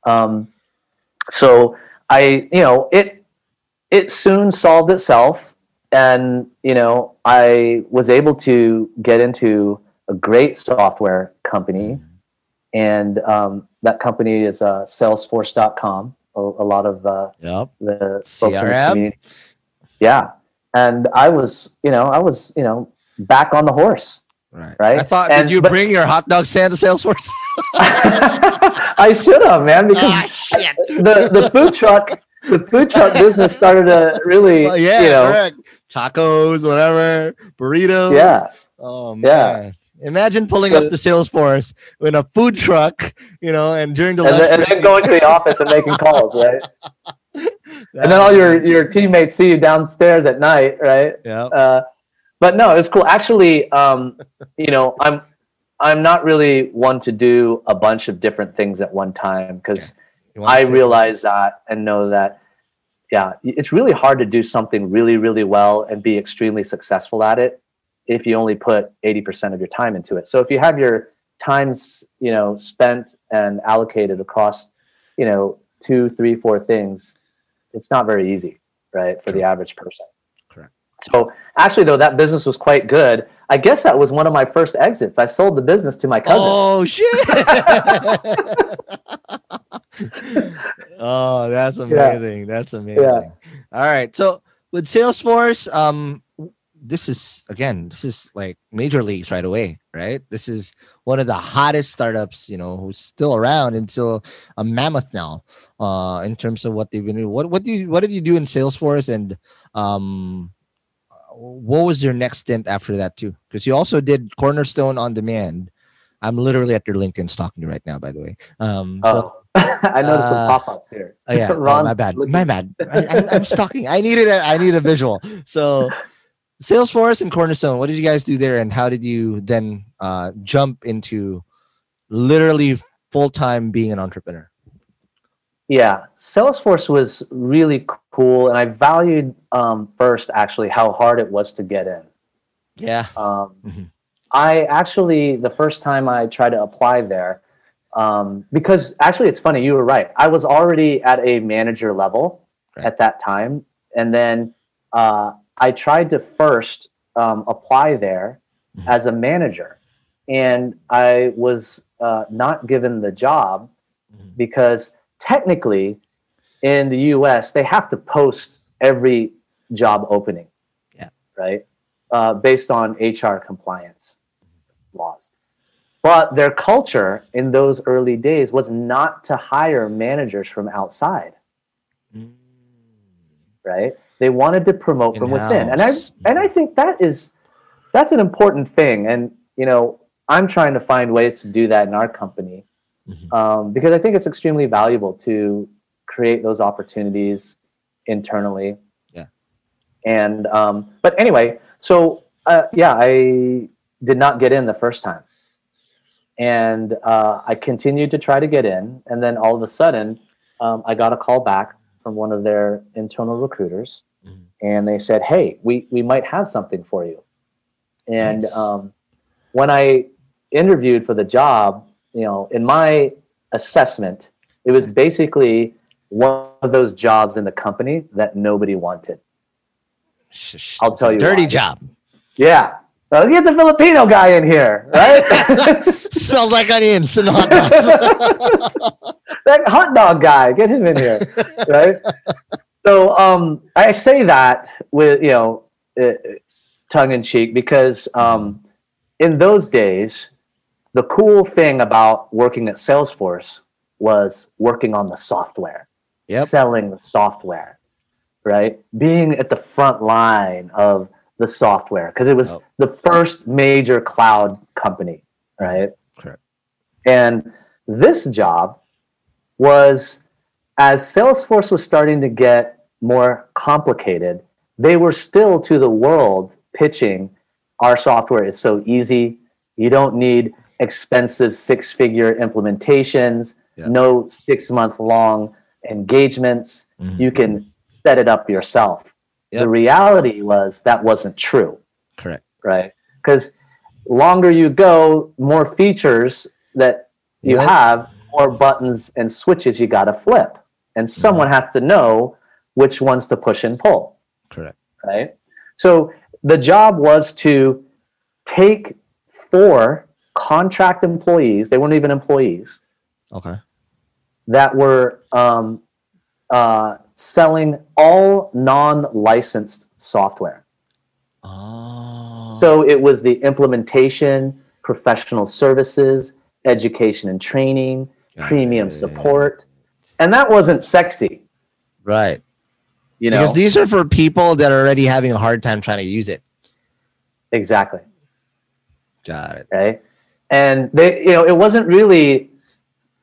um, so I, you know, it it soon solved itself, and you know, I was able to get into a great software company. And um, that company is uh, salesforce.com a, a lot of uh, yep. the folks in the CRM? community. Yeah. And i was you know i was you know back on the horse. Right. Right? i thought And- did you but- bring your hot dog stand to salesforce? I should have man because Ah, shit. the, the food truck the food truck business started to really Oh, yeah you know correct tacos whatever burritos yeah oh man Yeah. Imagine pulling up the Salesforce in a food truck, you know, and during the and, lunch then, and then going to the office and making calls, right? and then all your your teammates see you downstairs at night, right? yeah, Uh, but no, it's cool. Actually, um, you know, I'm I'm not really one to do a bunch of different things at one time because wanna I realize that and know that. Yeah, it's really hard to do something really, really well and be extremely successful at it if you only put 80% of your time into it. So if you have your times, you know, spent and allocated across, you know, two, three, four things, it's not very easy, right, for the average person. So actually, though, that business was quite good. I guess that was one of my first exits. I sold the business to my cousin. Oh shit! oh, that's amazing. That's amazing. Yeah. All right. So with Salesforce, um, this is again, this is like major leagues right away, right? This is one of the hottest startups, you know, who's still around until a mammoth now, uh, in terms of what they've been doing. What what do you what did you do in Salesforce and um what was your next stint after that too? Because you also did Cornerstone OnDemand. I'm literally at your LinkedIn stalking you right now, by the way. Um, Oh, I noticed Uh, some pop-ups here. Oh yeah, oh, my bad, looking- my bad. I, I'm, I'm stalking. I needed a, I need a visual. So, Salesforce and Cornerstone. What did you guys do there, and how did you then uh, jump into literally full time being an entrepreneur? Yeah, Salesforce was really cool, and I valued um, first actually how hard it was to get in. Yeah. Um, Mhm. I actually the first time I tried to apply there, um, because actually it's funny. You were right. I was already at a manager level Right. at that time, and then uh, I tried to first um, apply there Mhm. as a manager, and I was uh, not given the job Mhm. because technically in the US they have to post every job opening. Yeah. Right? Uh, based on HR compliance laws. But their culture in those early days was not to hire managers from outside, right? They wanted to promote from within. And I and I think that is that's an important thing. And you know, I'm trying to find ways to do that in our company Mhm. um, because I think it's extremely valuable to create those opportunities internally. Yeah. And um, but anyway, so uh, yeah, I did not get in the first time, and uh, I continued to try to get in, and then all of a sudden, um, I got a call back from one of their internal recruiters, Mhm. and they said, "Hey, we we might have something for you." And Nice. um, when I interviewed for the job, you know, in my assessment, it was basically one of those jobs in the company that nobody wanted. I'll tell you Dirty why. job. Yeah. Uh, get the Filipino guy in here, right? Smells like onions and hot dogs. that hot dog guy, get him in here, right? So um, I say that with you know uh, tongue in cheek because um, in those days, the cool thing about working at Salesforce was working on the software, Yep. selling the software, right? Being at the front line of the software because it was Oh. the first major cloud company, right? Correct. And this job was as Salesforce was starting to get more complicated, they were still to the world pitching our software is so easy. You don't need expensive six figure implementations, Yeah. no six month long engagements. Mhm. You can set it up yourself. Yep. The reality was that wasn't true Correct. right? Because longer you go, more features that you Yep. have, more buttons and switches you got to flip, and someone has to know which ones to push and pull, Correct. right? So the job was to take four contract employees; they weren't even employees Okay. That were um, uh, selling all non-licensed software. Oh. So it was the implementation, professional services, education and training, Got premium it. support. And that wasn't sexy, right. you know. Because these are for people that are already having a hard time trying to use it. exactly. Got it. right? And they, you know, it wasn't really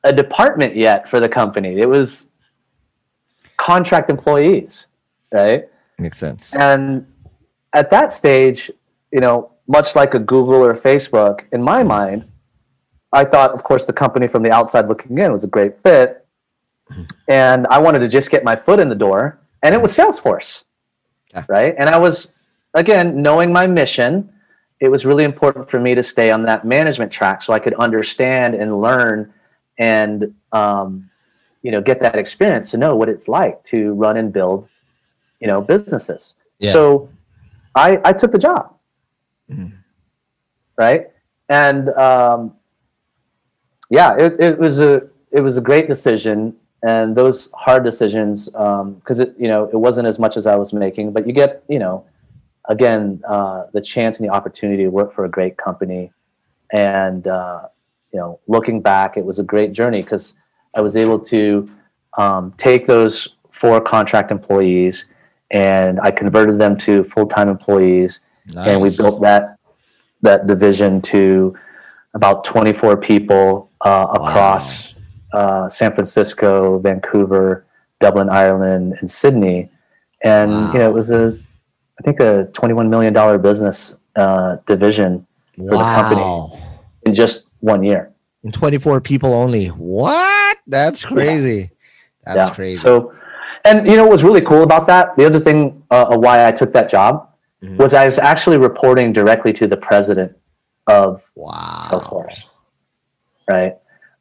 a department yet for the company. It was contract employees, right? Makes sense. And at that stage, you know, much like a Google or Facebook, in my mind, I thought, of course, the company from the outside looking in was a great fit. And I wanted to just get my foot in the door. And it was mm-hmm. Salesforce, Yeah. right? And I was, again, knowing my mission, it was really important for me to stay on that management track so I could understand and learn and, um, you know, get that experience to know what it's like to run and build, you know, businesses. Yeah. So I, I took the job right? And um, yeah, it, it was a it was a great decision, and those hard decisions because it you know it wasn't as much as I was making, but you get you know again uh, the chance and the opportunity to work for a great company, and uh, you know looking back, it was a great journey because I was able to um, take those four contract employees and I converted them to full time employees. And we built that that division to about 24 people uh, across uh, San Francisco, Vancouver, Dublin, Ireland, and Sydney. And you know, it was a I think a 21 million dollar business uh, division for the company. Wow. in just one year. And 24 people only. What? That's crazy. That's crazy. So, and you know what's really cool about that? The other thing uh, why I took that job Mhm. was I was actually reporting directly to the president of wow. Salesforce, right?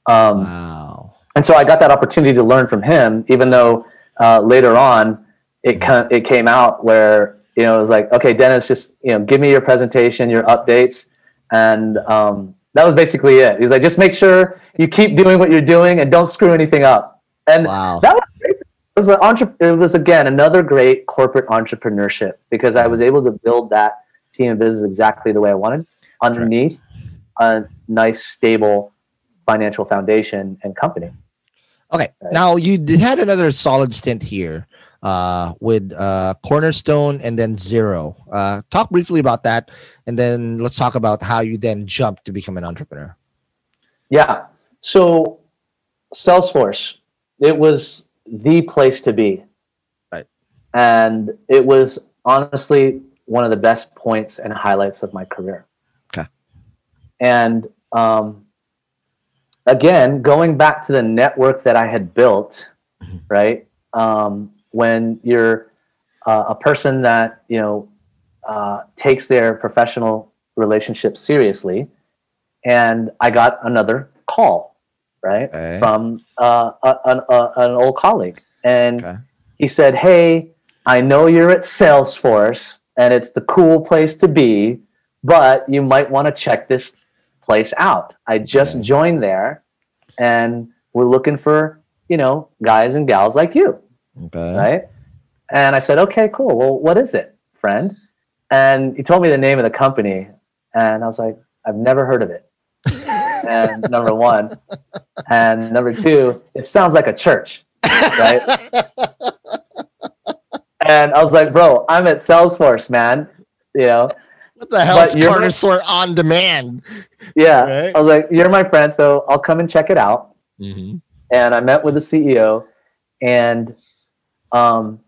Um, Wow. and so I got that opportunity to learn from him, even though uh, later on it ca- it came out where you know it was like, okay, Dennis, just you know, give me your presentation, your updates, and um, that was basically it. He was like, just make sure you keep doing what you're doing and don't screw anything up. And Wow. that was great. It was an entre- It was again another great corporate entrepreneurship because I was able to build that team of business exactly the way I wanted underneath a nice, stable financial foundation and company. Okay. Now you had another solid stint here uh, with uh, Cornerstone and then Zero. Uh, talk briefly about that, and then let's talk about how you then jumped to become an entrepreneur. Yeah. So Salesforce, it was the place to be. Right. And it was honestly one of the best points and highlights of my career. Okay. And um, again, going back to the network that I had built, right? Um, when you're uh, a person that, you know, uh, takes their professional relationship seriously, and I got another call, right, Okay. from uh, a, an, a, an old colleague, and Okay. he said, "Hey, I know you're at Salesforce, and it's the cool place to be, but you might want to check this place out. I just Okay. joined there, and we're looking for you know guys and gals like you." Okay. right? And I said, okay, cool. Well, what is it, friend? And he told me the name of the company, and I was like, I've never heard of it. and number one, and number two, it sounds like a church, right? and I was like, bro, I'm at Salesforce, man. You know, What the hell is you're- on demand? yeah. Right. I was like, you're my friend, so I'll come and check it out. Mm-hmm. and I met with the CEO, and um,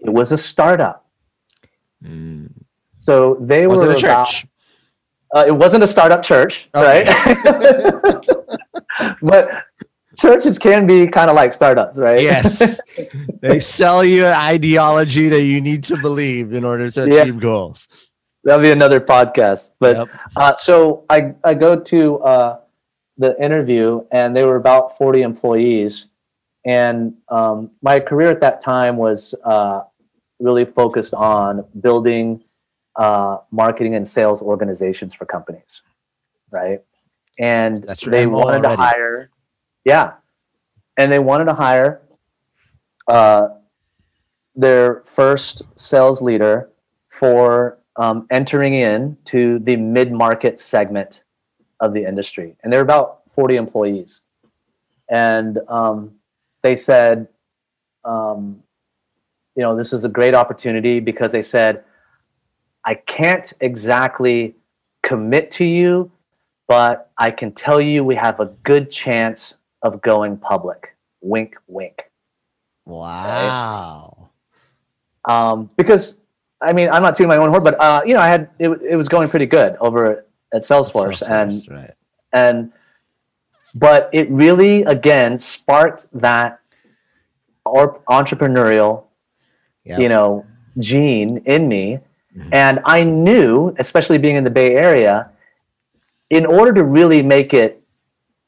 it was a startup. So they Was were it a about- church? uh, it wasn't a startup church, Okay. right? but churches can be kind of like startups, right? Yes. they sell you an ideology that you need to believe in order to Yeah. achieve goals. That'll be another podcast. But Yep. uh, so I, I go to uh, the interview, and they were about 40 employees. And um, my career at that time was uh, really focused on building uh, marketing and sales organizations for companies, right? And they wanted to hire, yeah, and they wanted to hire uh, their first sales leader for um, entering in to the mid-market segment of the industry, and they're about 40 employees. And um, they said, um, you know, this is a great opportunity because they said, I can't exactly commit to you, but I can tell you we have a good chance of going public. Wink, wink. Wow. Um, because I mean, I'm not tooting my own horn, but uh, you know, I had it, it was going pretty good over at Salesforce, and right. and but it really again sparked that or entrepreneurial Yep. you know gene in me and i knew especially being in the bay area in order to really make it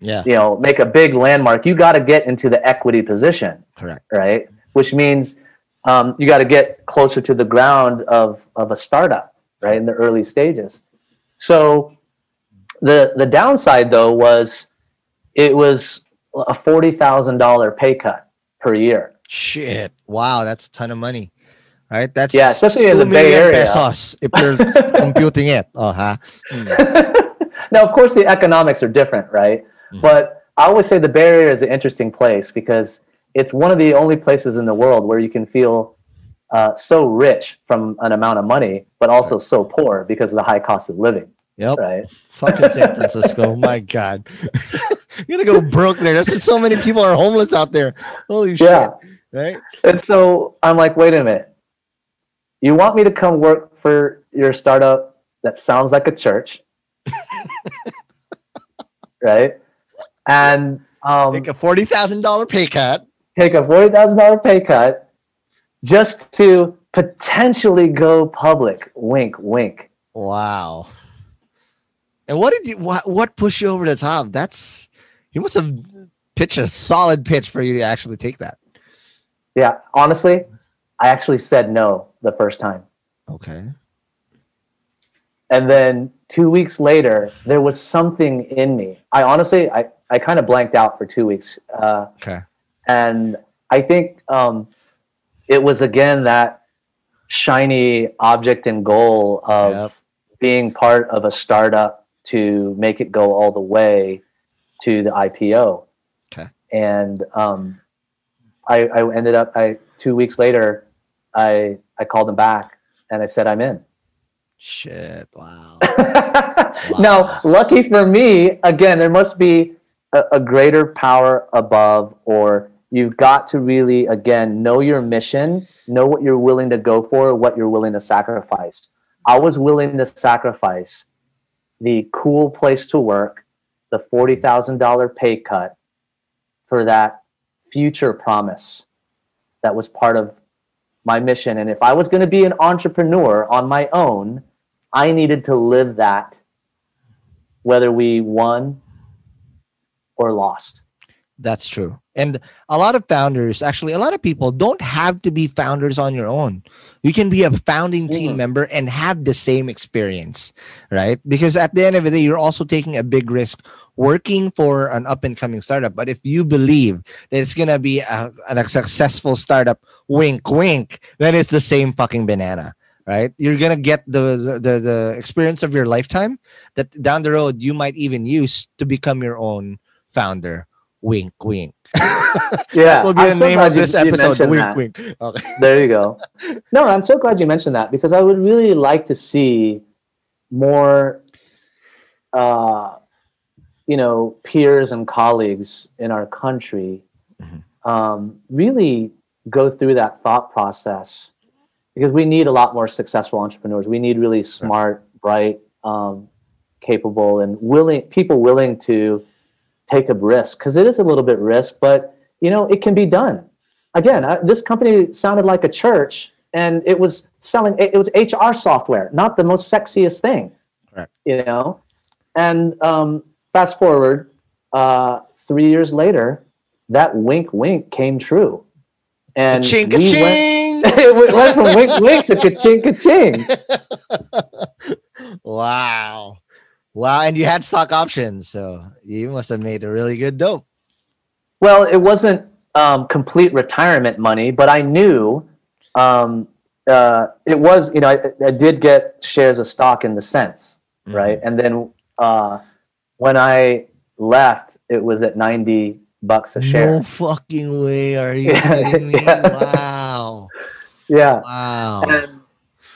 Yeah. you know make a big landmark you got to get into the equity position Correct. right which means um, you got to get closer to the ground of of a startup right in the early stages so the the downside though was it was a $40,000 pay cut per year Shit. Wow, that's a ton of money. Right? That's Yeah, especially in the Bay Area. pesos if you're computing it. Oh, huh? now, of course, the economics are different, right? Mm-hmm. But I always say the Bay Area is an interesting place because it's one of the only places in the world where you can feel uh, so rich from an amount of money, but also so poor because of the high cost of living, Yep. right? Fucking San Francisco. My God. You're gonna go broke there. That's so many people are homeless out there. Holy shit. Right? And so I'm like, wait a minute. You want me to come work for your startup that sounds like a church, right? And um, Take a forty thousand dollar pay cut. take a forty thousand dollar pay cut just to potentially go public. Wink, wink. Wow. And what did you what what pushed you over the top? That's he must have pitched a solid pitch for you to actually take that. Yeah, honestly, I actually said no the first time, Okay. and then two weeks later, there was something in me. I honestly, I I kind of blanked out for two weeks. Uh, Okay. and I think um, it was again that shiny object and goal of Yep. being part of a startup to make it go all the way to the IPO. Okay. And um, I, I ended up. I two weeks later, I I called him back and I said I'm in. Shit. Wow. Now, lucky for me, again, there must be a, a greater power above, or you've got to really, again, know your mission, know what you're willing to go for, what you're willing to sacrifice. I was willing to sacrifice the cool place to work, the $40,000 pay cut for that future promise that was part of my mission. And if I was going to be an entrepreneur on my own, I needed to live that whether we won or lost. That's true. And a lot of founders, actually, a lot of people don't have to be founders on your own. You can be a founding team Mhm. member and have the same experience, right? Because at the end of the day, you're also taking a big risk working for an up and coming startup. But if you believe that it's going to be a, a successful startup, wink, wink, then it's the same fucking banana. Right, you're gonna get the, the the experience of your lifetime that down the road you might even use to become your own founder. Wink, wink. Yeah, will be I'm the so name glad of you- this you episode. mentioned Wink, that. wink. Okay. There you go. No, I'm so glad you mentioned that because I would really like to see more, uh, you know, peers and colleagues in our country Mm-hmm. um, really go through that thought process because we need a lot more successful entrepreneurs. We need really smart, bright, um, capable, and willing people willing to take a risk because it is a little bit risk, but you know it can be done. Again, I, this company sounded like a church, and it was selling. It was HR software, not the most sexiest thing. Correct. You know, and um, fast forward uh, three years later, that wink, wink came true, and Ching we went- ching. it went from wink, wink to ka-ching, ka-ching. wow. Wow. And you had stock options. So you must have made a really good dope. Well, it wasn't um, complete retirement money, but I knew um, uh, it was. You know, I, I did get shares of stock in the sense, right? And then uh, when I left, it was at ninety bucks a share. No fucking way. Are you Yeah, kidding me? yeah. Wow. Yeah. Wow. And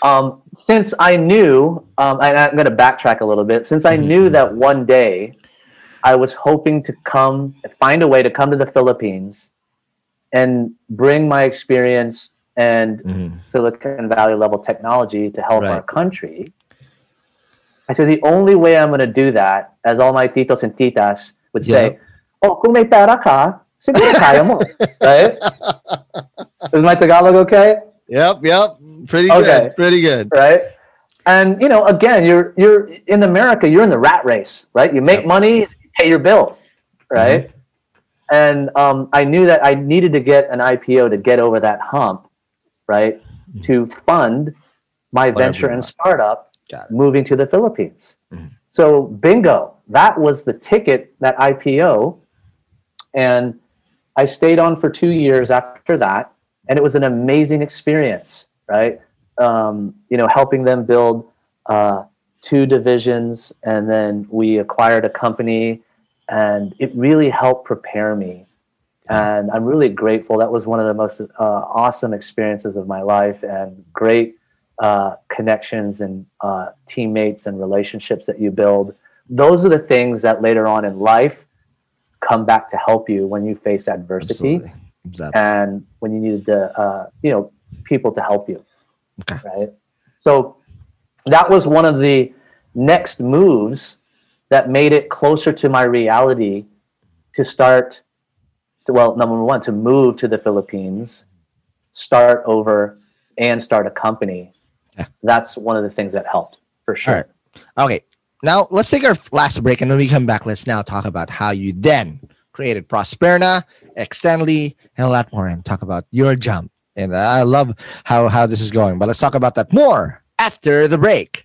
um, since I knew, um, and I'm going to backtrack a little bit. Since I knew that one day I was hoping to come, find a way to come to the Philippines and bring my experience and Mhm. Silicon Valley level technology to help Right. our country. I said, the only way I'm going to do that, as all my titos and titas would say, oh, kung may pera ka, siguro kaya mo. right? Is my Tagalog okay? Yep, yep. Pretty Okay. good. Pretty good. right? And you know, again, you're you're in America, you're in the rat race, right? You make Yep. money, you pay your bills, right? And um, I knew that I needed to get an IPO to get over that hump, right? To fund my Whatever venture and startup moving to the Philippines. Mhm. So bingo, that was the ticket, that IPO. And I stayed on for two years after that, and it was an amazing experience, right? Um, you know, helping them build uh, two divisions, and then we acquired a company, and it really helped prepare me. And I'm really grateful. That was one of the most uh, awesome experiences of my life, and great uh, connections and uh, teammates and relationships that you build. Those are the things that later on in life come back to help you when you face adversity Absolutely. Exactly. and when you needed to, uh, you know, people to help you. Okay. Right. So that was one of the next moves that made it closer to my reality to start. To, well, number one, to move to the Philippines, start over, and start a company. Yeah. That's one of the things that helped for sure. All right. Okay. Now let's take our last break, and when we come back, let's now talk about how you then created Prosperna, Extendly, and a lot more, and talk about your jump. And I love how how this is going. But let's talk about that more after the break.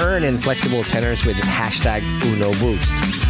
Earn and flexible tenors with hashtag Uno Boost.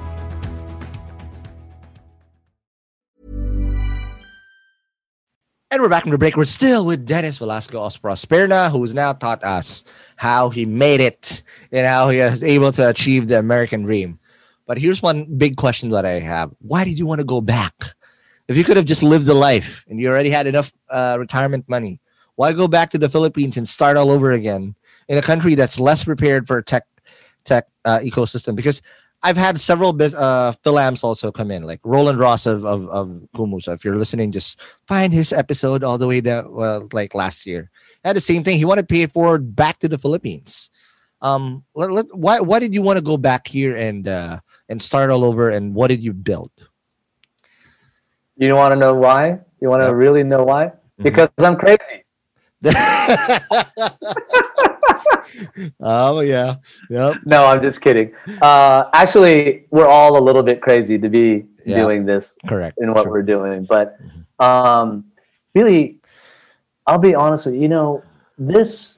And we're back from the break. We're still with Dennis Velasco Prosperna, who's now taught us how he made it and how he was able to achieve the American dream. But here's one big question that I have. Why did you want to go back? If you could have just lived the life and you already had enough uh, retirement money, why go back to the Philippines and start all over again in a country that's less prepared for tech tech uh, ecosystem? Because I've had several uh, Philams also come in, like Roland Ros of of, of Kumu. So if you're listening, just find his episode all the way down, well, like last year. Had the same thing. He wanted to pay it forward back to the Philippines. Um, let, let, why why did you want to go back here and uh, and start all over? And what did you build? You want to know why? You want to really know why? Mm-hmm. Because I'm crazy. oh yeah, yep. No, I'm just kidding. Uh, actually, we're all a little bit crazy to be doing this Correct. in what True. we're doing. But um, really, I'll be honest with you. You know, this,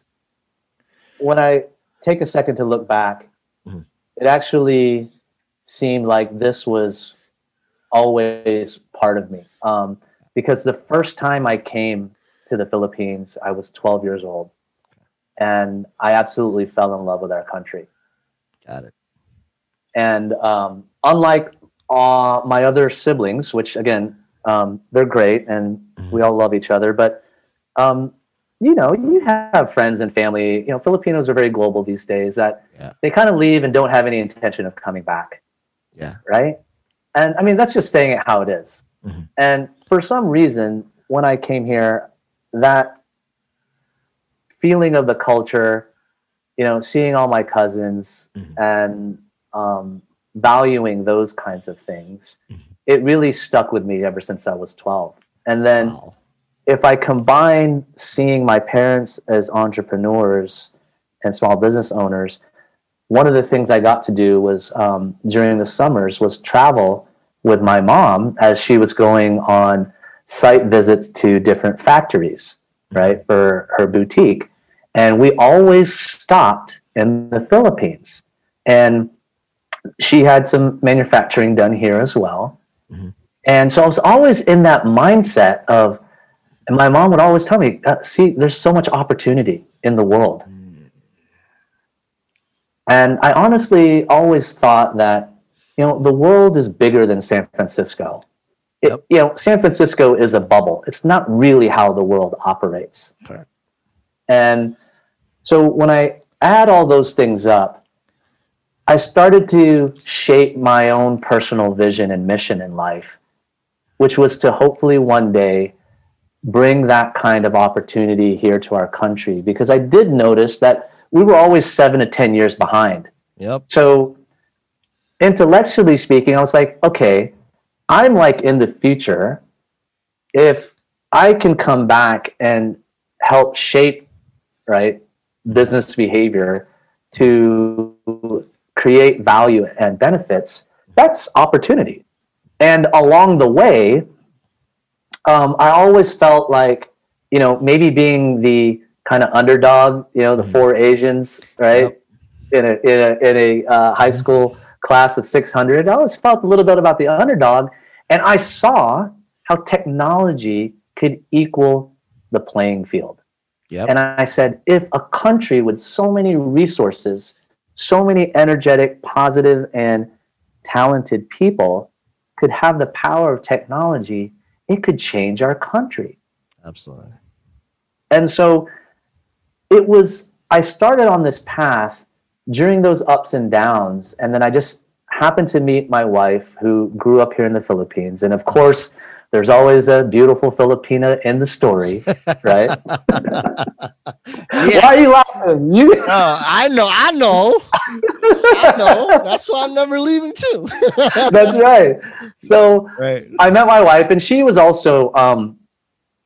when I take a second to look back, Mhm. it actually seemed like this was always part of me. Um, because the first time I came to the Philippines, I was 12 years old. And I absolutely fell in love with our country. Got it. And um, unlike uh, my other siblings, which again, um, they're great and we all love each other, but um, you know, you have friends and family. You know, Filipinos are very global these days. That Yeah. they kind of leave and don't have any intention of coming back, Yeah. right? And I mean, that's just saying it how it is. Mhm. And for some reason, when I came here, that feeling of the culture, you know, seeing all my cousins Mhm. and um, valuing those kinds of things, Mhm. it really stuck with me ever since I was 12. And then Wow. if I combine seeing my parents as entrepreneurs and small business owners, one of the things I got to do was um, during the summers was travel with my mom as she was going on site visits to different factories, right, for her boutique. And we always stopped in the Philippines. And she had some manufacturing done here as well. Mhm. And so I was always in that mindset of, and my mom would always tell me, uh, see, there's so much opportunity in the world. And I honestly always thought that, you know, the world is bigger than San Francisco. It, Yep. You know, San Francisco is a bubble. It's not really how the world operates. Correct. And so when I add all those things up, I started to shape my own personal vision and mission in life, which was to hopefully one day bring that kind of opportunity here to our country. Because I did notice that we were always seven to 10 years behind. Yep. So, intellectually speaking, I was like, okay, I'm like in the future. If I can come back and help shape, right, business behavior to create value and benefits, that's opportunity. And along the way, um, I always felt like, you know, maybe being the kind of underdog, you know, the four Asians, right, in a in a in a uh, high school class of 600, I always felt a little bit about the underdog. And I saw how technology could equal the playing field. Yep. And I said, if a country with so many resources, so many energetic, positive, and talented people could have the power of technology, it could change our country. Absolutely. And so it was, I started on this path during those ups and downs. And then I just happened to meet my wife who grew up here in the Philippines. And of course, there's always a beautiful Filipina in the story, right? Why are you laughing? You, Oh, I know, I know, I know. That's why I'm never leaving too. that's right. So right. I met my wife, and she was also, um,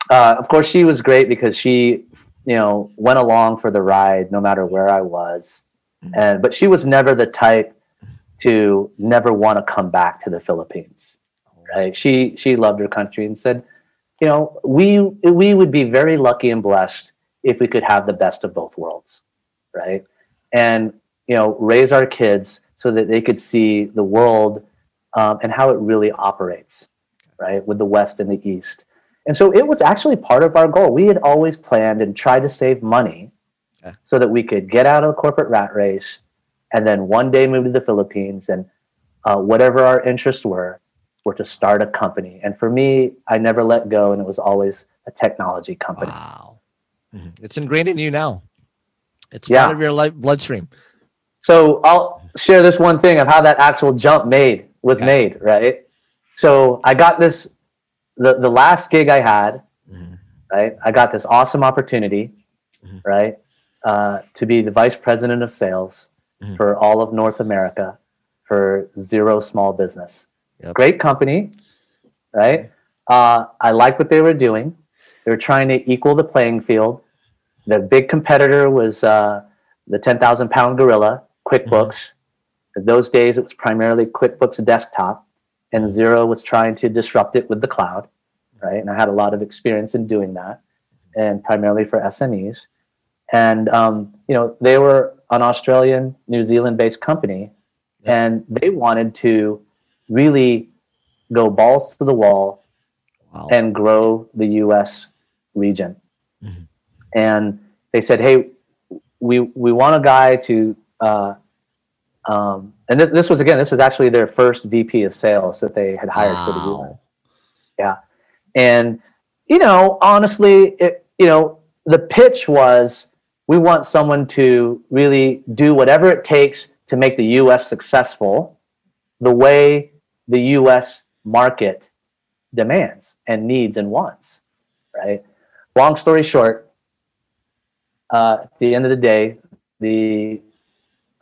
uh, of course, she was great because she, you know, went along for the ride no matter where I was, and but she was never the type to never want to come back to the Philippines. Right? She she loved her country and said, you know, we we would be very lucky and blessed if we could have the best of both worlds, right? And you know, raise our kids so that they could see the world um, and how it really operates, right, with the West and the East. And so it was actually part of our goal. We had always planned and tried to save money so that we could get out of the corporate rat race and then one day moved to the Philippines and uh, whatever our interests were, were to start a company. And for me, I never let go, and it was always a technology company. Wow. Mhm. It's ingrained in you now. It's Yeah. part of your life bloodstream. So I'll share this one thing of how that actual jump made was Okay. made, right? So I got this the the last gig I had, Mhm. right? I got this awesome opportunity, Mhm. right? Uh, to be the vice president of sales Mhm. for all of North America for Xero Small Business. Yep. Great company, right? Uh, I liked what they were doing. They were trying to equal the playing field. The big competitor was uh, the 10,000 pound gorilla, QuickBooks. In those days, it was primarily QuickBooks Desktop, and Xero was trying to disrupt it with the cloud, right? And I had a lot of experience in doing that, and primarily for SMEs. And um, you know, they were an Australian, New Zealand-based company, and they wanted to really go balls to the wall Wow. and grow the U.S. region. Mhm. And they said, "Hey, we we want a guy to." Uh, um, and this, this was again, this was actually their first VP of sales that they had hired for the U.S. Yeah, and you know, honestly, it you know, the pitch was we want someone to really do whatever it takes to make the U.S. successful, the way the U.S. market demands and needs and wants, right? Long story short, uh, at the end of the day, the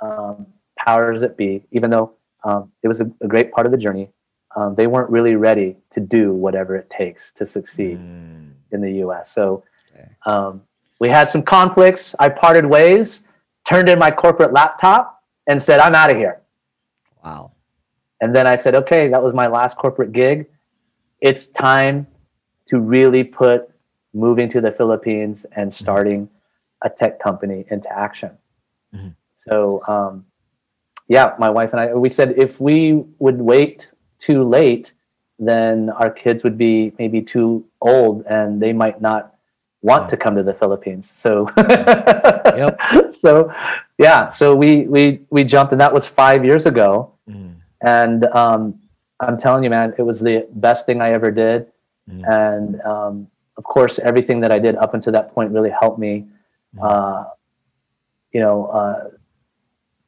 um, powers that be, even though um, it was a, a great part of the journey, um, they weren't really ready to do whatever it takes to succeed Mm. in the U.S. So Okay. We had some conflicts. I parted ways, turned in my corporate laptop, and said, "I'm out of here." Wow. And then I said, okay, that was my last corporate gig. It's time to really put moving to the Philippines and starting a tech company into action. Mhm. So, um, yeah, my wife and I, we said if we would wait too late, then our kids would be maybe too old and they might not want to come to the Philippines. So, Yep. so yeah, so we, we, we jumped and that was five years ago Mm. and um, I'm telling you, man, it was the best thing I ever did. Mm. And um, of course, everything that I did up until that point really helped me, uh, you know, uh,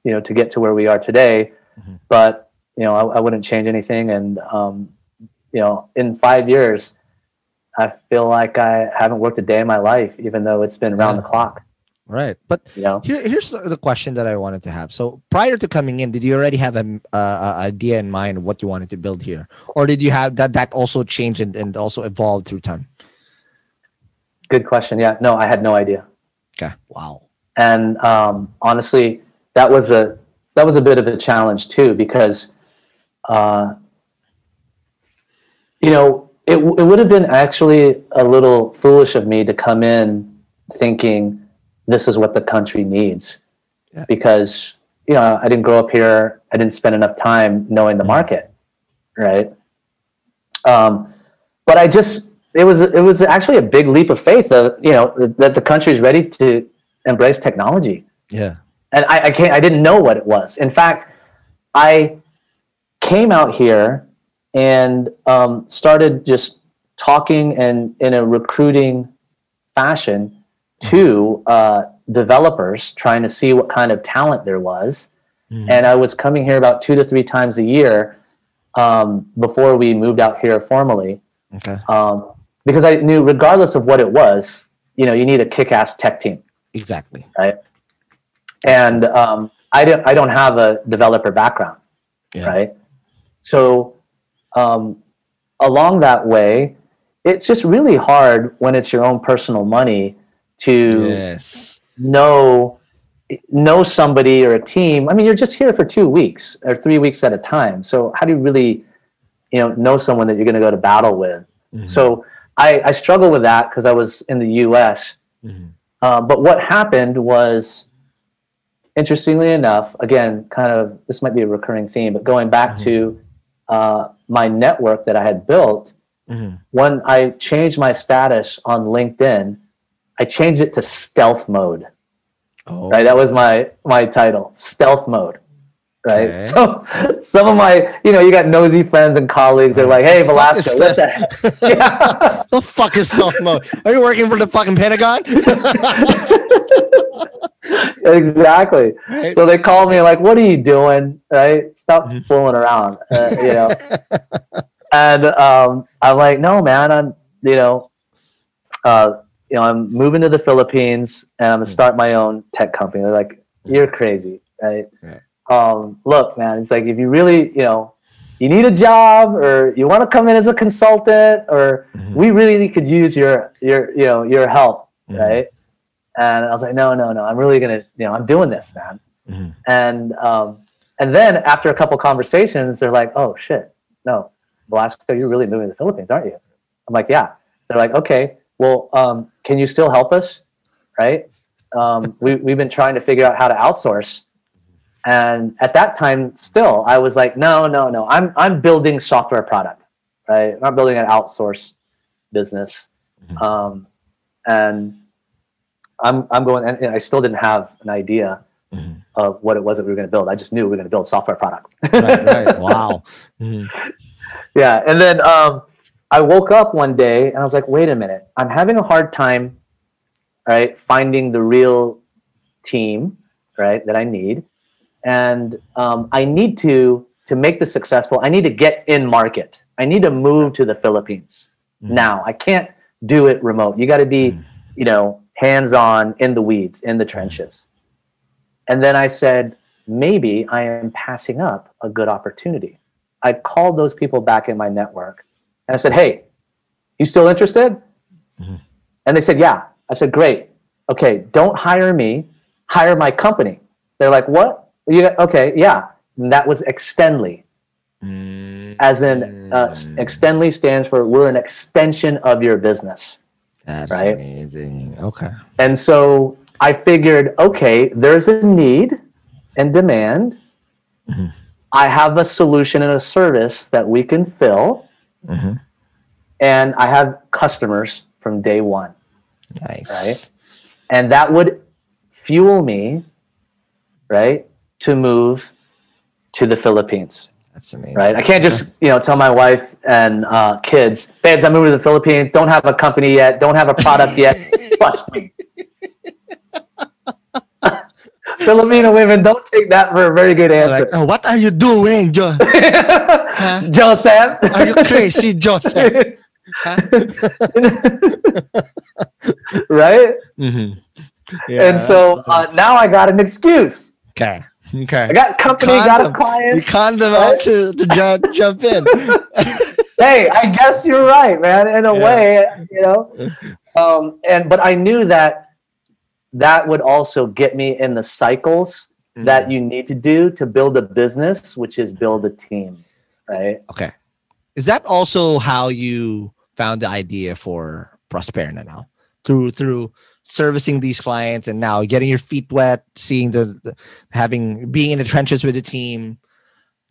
you know, to get to where we are today. Mhm. But you know, I, I wouldn't change anything. And um, you know, in five years, I feel like I haven't worked a day in my life, even though it's been around Yeah. the clock. Right. But You know. Here, here's the question that I wanted to have. So prior to coming in, did you already have an uh, idea in mind of what you wanted to build here, or did you have that that also changed and, and also evolved through time? Good question. Yeah. No, I had no idea. Okay. Wow. and um, honestly, that was a that was a bit of a challenge too because, uh, you know, it it would have been actually a little foolish of me to come in thinking this is what the country needs, Yeah. because you know, I didn't grow up here. I didn't spend enough time knowing the market, right? Um, but I just it was it was actually a big leap of faith that you know that the country is ready to embrace technology, Yeah. and I, I can't I didn't know what it was. In fact, I came out here and um, started just talking and in a recruiting fashion to uh, developers, trying to see what kind of talent there was. And I was coming here about two to three times a year um, before we moved out here formally, Okay. um, because I knew regardless of what it was, you know, you need a kick-ass tech team Exactly. right? And um, I don't I don't have a developer background, Yeah. right? So um, along that way, it's just really hard when it's your own personal money to Yes. know know somebody or a team. I mean, you're just here for two weeks or three weeks at a time. So how do you really, you know, know someone that you're going to go to battle with? So I, I struggle with that because I was in the U.S. Uh, but what happened was, interestingly enough, again, kind of this might be a recurring theme, but going back to uh, my network that I had built, when I changed my status on LinkedIn, I changed it to stealth mode. Oh. Right, that was my my title, stealth mode. Right, Okay. so some of my, you know, you got nosy friends and colleagues are like, "Hey, Velasco, what the heck?" Yeah. The fuck is self mode? Are you working for the fucking Pentagon? exactly. Right. So they called me like, "What are you doing? Right? Stop Mm-hmm. fooling around." Uh, you know. and um, I'm like, "No, man. I'm you know, uh, you know, I'm moving to the Philippines and I'm gonna start my own tech company." They're like, "You're crazy, right?" Right. Um, look, man. It's like if you really, you know. You need a job, or you want to come in as a consultant, or we really could use your your you know your help, right? And I was like, no, no, no. I'm really gonna, you know, I'm doing this, man. And um, and then after a couple conversations, they're like, oh shit, no, Velasco, you're really moving to the Philippines, aren't you? I'm like, yeah. They're like, okay, well, um, can you still help us, right? Um, we we've been trying to figure out how to outsource. And at that time, still, I was like, no, no, no. I'm I'm building software product, right? I'm not building an outsourced business. Um, and I'm I'm going, and, and I still didn't have an idea of what it was that we were going to build. I just knew we were going to build software product. right, right. Wow. yeah, and then um, I woke up one day and I was like, wait a minute, I'm having a hard time, right, finding the real team, right, that I need, and um, I need to to make this successful. I need to get in market. I need to move to the Philippines mm-hmm. now. I can't do it remote. You got to be, mm-hmm. you know, hands on in the weeds, in the mm-hmm. trenches. And then I said, maybe I am passing up a good opportunity. I called those people back in my network and I said, hey, you still interested? And they said, yeah. I said, great. Okay, don't hire me, hire my company. They're like, what? You got, okay, yeah. And that was Extendly. Mm. As in, uh, Extendly stands for we're an extension of your business. That's Right. amazing. Okay. And so I figured, okay, there's a need and demand. Mm-hmm. I have a solution and a service that we can fill. Mm-hmm. And I have customers from day one. Nice. Right. And that would fuel me, right, to move to the Philippines. That's amazing. Right. I can't just, you know, tell my wife and uh, kids, babes, I'm moving to the Philippines, don't have a company yet, don't have a product yet. Trust me. Filipino women don't take that for a very good answer. Like, oh, what are you doing, jo- Joseph. Are you crazy, Joseph? right? mm-hmm. and so uh, now I got an excuse. okay, okay. I got company, got a client. You conned them out to to jump jump in. hey, I guess you're right, man. In a Yeah. way, you know. Um, and but I knew that that would also get me in the cycles Mm. that you need to do to build a business, which is build a team, right? Okay. Is that also how you found the idea for Prosperna now? Through through servicing these clients and now getting your feet wet, seeing the, the having being in the trenches with the team.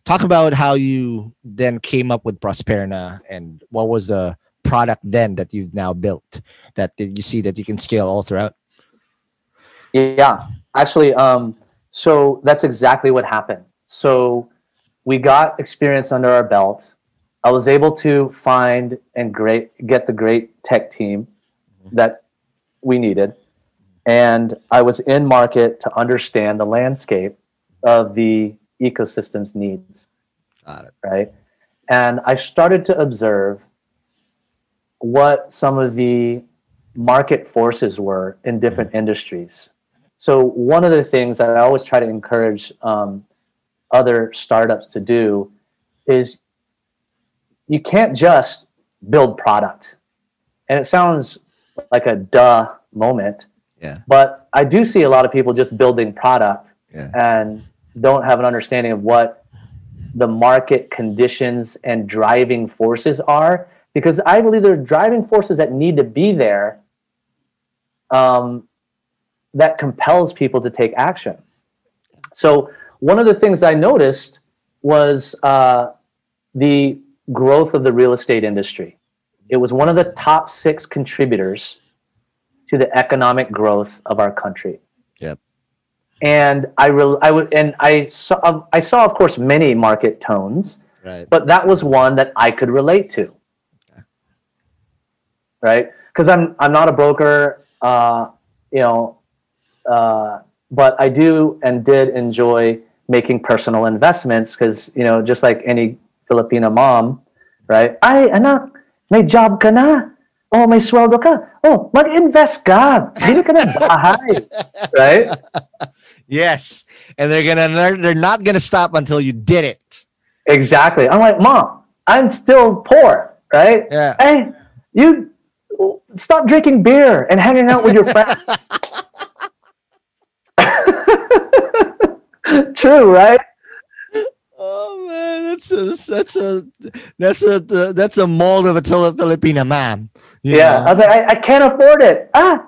Talk about how you then came up with Prosperna and what was the product then that you've now built that you see that you can scale all throughout. Yeah, actually, um, so that's exactly what happened. So we got experience under our belt. I was able to find and great get the great tech team that we needed, and I was in market to understand the landscape of the ecosystem's needs. Got it. Right, and I started to observe what some of the market forces were in different industries so one of the things that I always try to encourage um, other startups to do is you can't just build product. And it sounds like a duh moment. Yeah. But I do see a lot of people just building product Yeah. and don't have an understanding of what the market conditions and driving forces are because I believe there are driving forces that need to be there um, that compels people to take action. So one of the things I noticed was uh, the growth of the real estate industry. It was one of the top six contributors to the economic growth of our country. Yep. And I, re- I would, and I saw, I saw, of course, many market tones, Right. but that was one that I could relate to. Right? Because I'm I'm not a broker, uh, you know, uh, but I do and did enjoy making personal investments because you know, just like any Filipino mom, right? Ay, anak, may job ka na. Oh, may sweldo ka. Oh, mag-invest ka. Bili ka ng bahay. right? Yes. And they're gonna they're, they're not gonna stop until you did it. Exactly. I'm like, mom, I'm still poor, right? Yeah. Hey, you stop drinking beer and hanging out with your friends. True, right? Oh man, that's a that's a that's a that's a mold of a Fili- Filipina mom. Yeah. know? I was like, I, I can't afford it. Ah,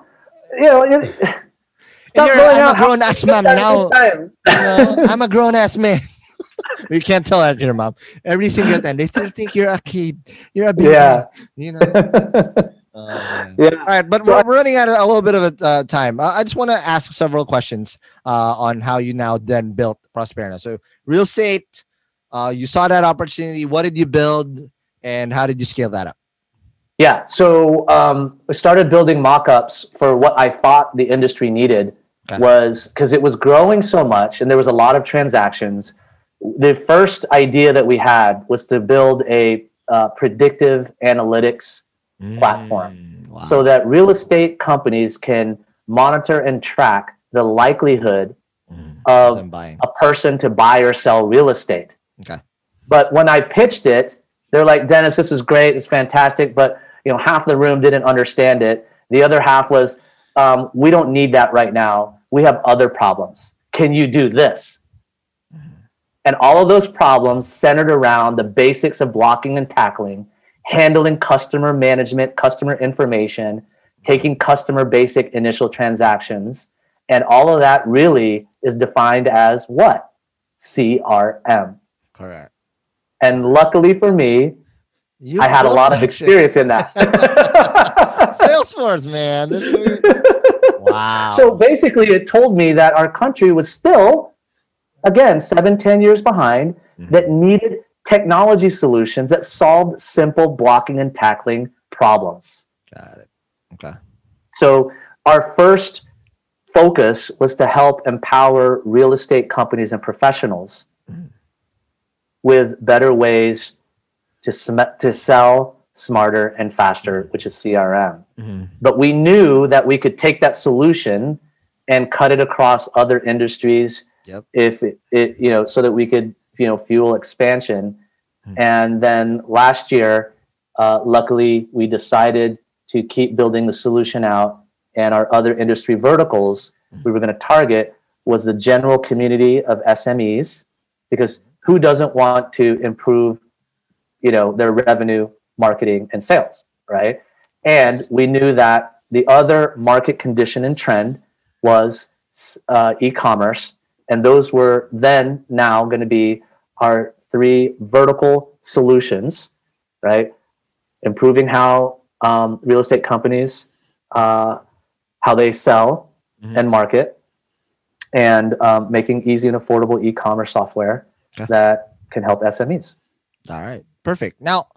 you know, you, stop you're- going I'm a grown ass mom Time, now. You know, I'm a grown ass man. you can't tell that to your mom. Every single time they still think you're a kid. You're a baby. Yeah. You know. Oh, yeah. All right, but So we're, we're running out of a little bit of a uh, time. Uh, I just want to ask several questions uh, on how you now then built Prosperna. So, real estate, uh, you saw that opportunity. What did you build, and how did you scale that up? Yeah. So um, we started building mock-ups for what I thought the industry needed Okay. was because it was growing so much and there was a lot of transactions. The first idea that we had was to build a uh, predictive analytics platform Mm, wow. so that real estate companies can monitor and track the likelihood Mm, of a person to buy or sell real estate. Okay. But when I pitched it, they're like, Dennis, this is great, it's fantastic, but you know, half the room didn't understand it. The other half was, um, we don't need that right now. We have other problems. Can you do this? And all of those problems centered around the basics of blocking and tackling, handling customer management, customer information, taking customer basic initial transactions. And all of that really is defined as what? CRM. Correct. And luckily for me, You I had a lot of that shit. experience in that. Salesforce, man. Wow. So basically, it told me that our country was still, again, seven, ten years behind, Mm-hmm. that needed technology solutions that solved simple blocking and tackling problems. got it. Okay. So our first focus was to help empower real estate companies and professionals with better ways to, sm- to sell smarter and faster, which is CRM. Mhm. But we knew that we could take that solution and cut it across other industries Yep. if it, it you know so that we could you know fuel expansion. And then last year uh, luckily we decided to keep building the solution out and our other industry verticals we were going to target was the general community of smes because who doesn't want to improve you know their revenue marketing and sales right? And we knew that the other market condition and trend was uh, e-commerce, and those were then now going to be our three vertical solutions, right? Improving how um, real estate companies uh, how they sell Mhm. and market, and um, making easy and affordable e-commerce software Okay. that can help SMEs. All right, perfect. Now,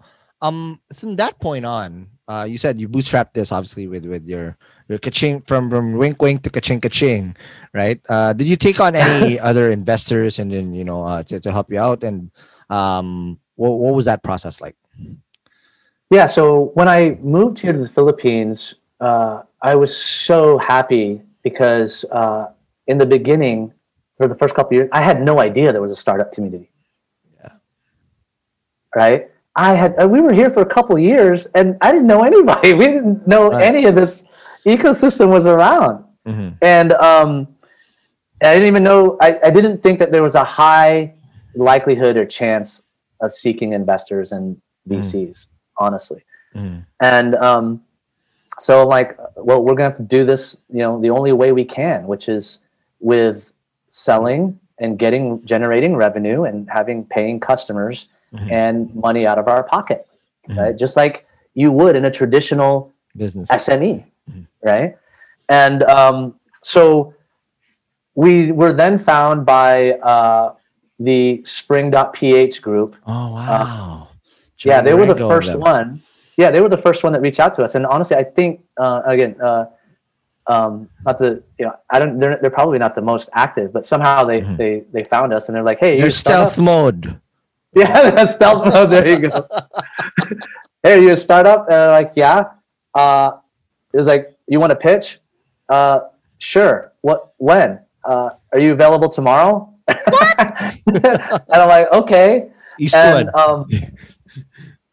um, from that point on, uh, you said you bootstrapped this obviously with with your your kaching from from wink wink to kaching kaching, right? Uh, did you take on any other investors and then you know uh, to to help you out and um, what what was that process like? Yeah, so when I moved here to the Philippines, uh, I was so happy because uh, in the beginning, for the first couple of years, I had no idea there was a startup community. Yeah. Right. I had uh, we were here for a couple of years, and I didn't know anybody. We didn't know Right. any of this ecosystem was around, Mm-hmm. and um, I didn't even know. I, I didn't think that there was a high likelihood or chance of seeking investors and VCs. Honestly Mm-hmm. and um, so like well we're gonna have to do this you know the only way we can which is with selling and getting generating revenue and having paying customers Mhm. and money out of our pocket Mhm. right just like you would in a traditional Business. SME, Mhm. right? And um, so we were then found by uh, the Spring.ph group. Oh wow! yeah, they were the first them. one. Yeah, they were the first one that reached out to us. And honestly, I think uh, again, uh, um, not the you know, I don't. They're, they're probably not the most active, but somehow they Mhm. they they found us and they're like, hey, They're you stealth mode. Yeah, that's stealth mode. There you go. hey, are you a startup? And they're like, yeah. Uh, it was like, you want to pitch? Uh, sure. What? When? Uh, are you available tomorrow? and I'm like, okay. Eastwood. And um,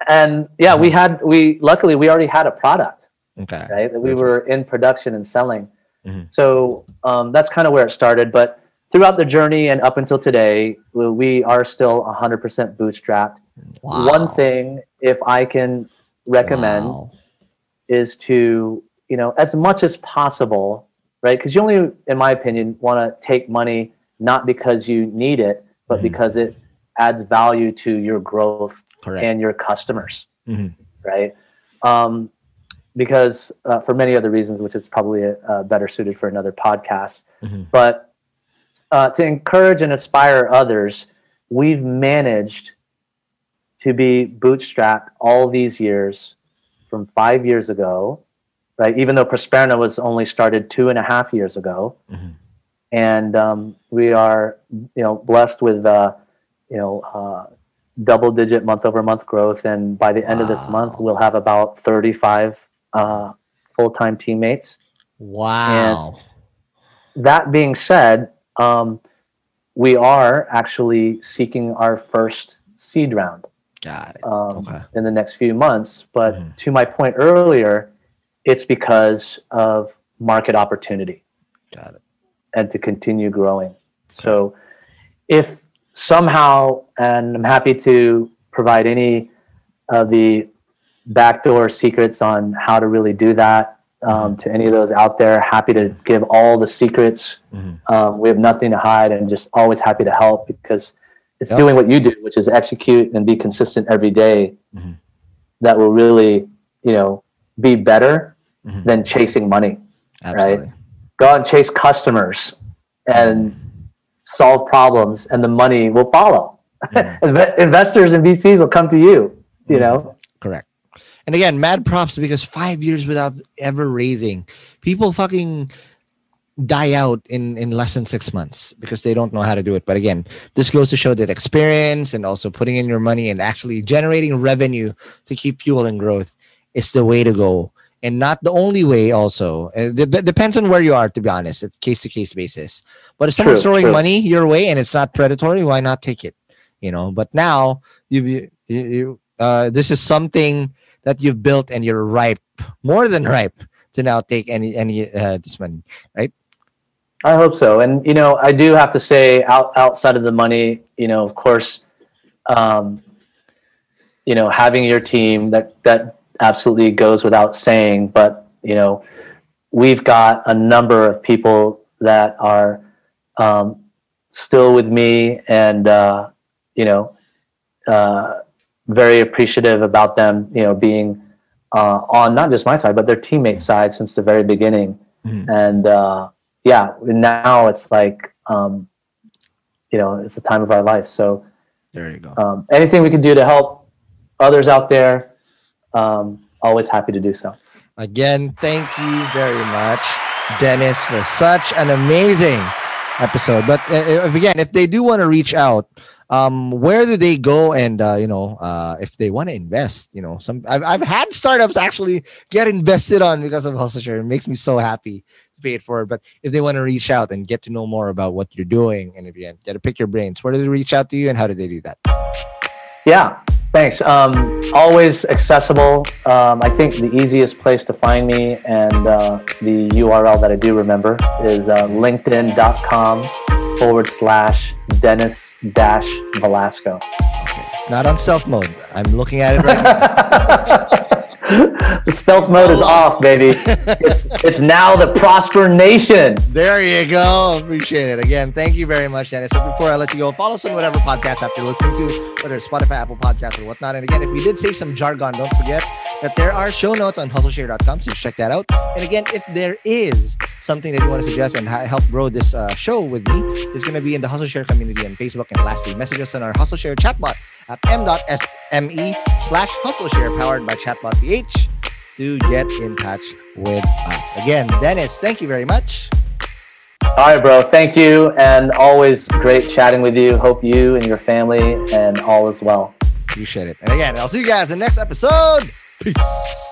and yeah, we had we luckily we already had a product okay. right? That we Perfect. were in production and selling. Mhm. So um, that's kind of where it started. But throughout the journey and up until today, we- are still 100% bootstrapped. Wow. One thing, if I can recommend, Wow. is to you know as much as possible, right? Because you only, in my opinion, want to take money not because you need it, but Mhm. because it adds value to your growth Correct. and your customers Mhm. right? Um, because uh, for many other reasons, which is probably uh, better suited for another podcast. Mhm. But uh, to encourage and inspire others, we've managed to be bootstrapped all these years from five years ago, right? Even though Prosperna was only started two and a half years ago. Mhm. And um, we are, you know, blessed with, uh, you know, uh, double digit month over month growth. And by the end of this month, we'll have about 35 uh, full time teammates. Wow. That being said, um, we are actually seeking our first seed round Got it. um, Okay. in the next few months. But Mhm. to my point earlier, it's because of market opportunity Got it. and to continue growing. So if somehow, and I'm happy to provide any of the backdoor secrets on how to really do that um, to any of those out there, happy to give all the secrets. Mhm. Um, we have nothing to hide and just always happy to help because it's Yep. doing what you do, which is execute and be consistent every day Mhm. that will really, you know, be better Mhm. than chasing money Absolutely. go out and chase customers and solve problems and the money will follow Mhm. Investors and vcs will come to you you know Correct. And again, mad props because five years without ever raising, people fucking die out in in less than six months because they don't know how to do it. But again, this goes to show that experience and also putting in your money and actually generating revenue to keep fueling growth is the way to go. And not the only way, also. It depends on where you are, to be honest. It's case to case basis. But if someone's True, throwing true. money your way and it's not predatory, why not take it? You know, but now you've, you, you, uh, this is something that you've built and you're ripe, more than ripe, to now take any any uh, this money, right? i hope so and you know i do have to say out, outside of the money you know of course um, you know having your team that that absolutely goes without saying but you know we've got a number of people that are um, still with me and uh, you know uh, very appreciative about them you know being uh, on not just my side but their teammates side since the very beginning Mhm. and uh, yeah now it's like um, you know it's the time of our life so There you go. um, anything we can do to help others out there um, always happy to do so Again, thank you very much, Dennis, for such an amazing episode. But uh, again, if they do want to reach out, um, where do they go? And uh, you know, uh, if they want to invest, you know, some I've, I've had startups actually get invested on because of Hustle Share. It makes me so happy to pay it forward. But if they want to reach out and get to know more about what you're doing, and if you get to pick your brains, where do they reach out to you, and how do they do that? Yeah, thanks. Um, always accessible. Um, I think the easiest place to find me and uh, the URL that I do remember is uh, linkedin.com forward slash Dennis dash Velasco. It's not on stealth mode. I'm looking at it right now. the stealth mode is off, baby. It's, it's now the Prosper Nation. There you go. Appreciate it. Again, thank you very much, Dennis. So before I let you go, follow us on whatever podcast app you're listening to, whether it's Spotify, Apple Podcasts, or whatnot. And again, if we did say some jargon, don't forget that there are show notes on hustleshare.com, so just check that out. And again, if there is something that you want to suggest and help grow this uh, show with me, is going to be in the Hustle Share community on Facebook. And lastly, message us on our Hustle Share chatbot at m.sme slash hustle share powered by chatbot PH to get in touch with us. Again, Dennis, thank you very much. All right, bro. Thank you. And always great chatting with you. Hope you and your family and all is well. Appreciate it. And again, I'll see you guys in the next episode. Peace.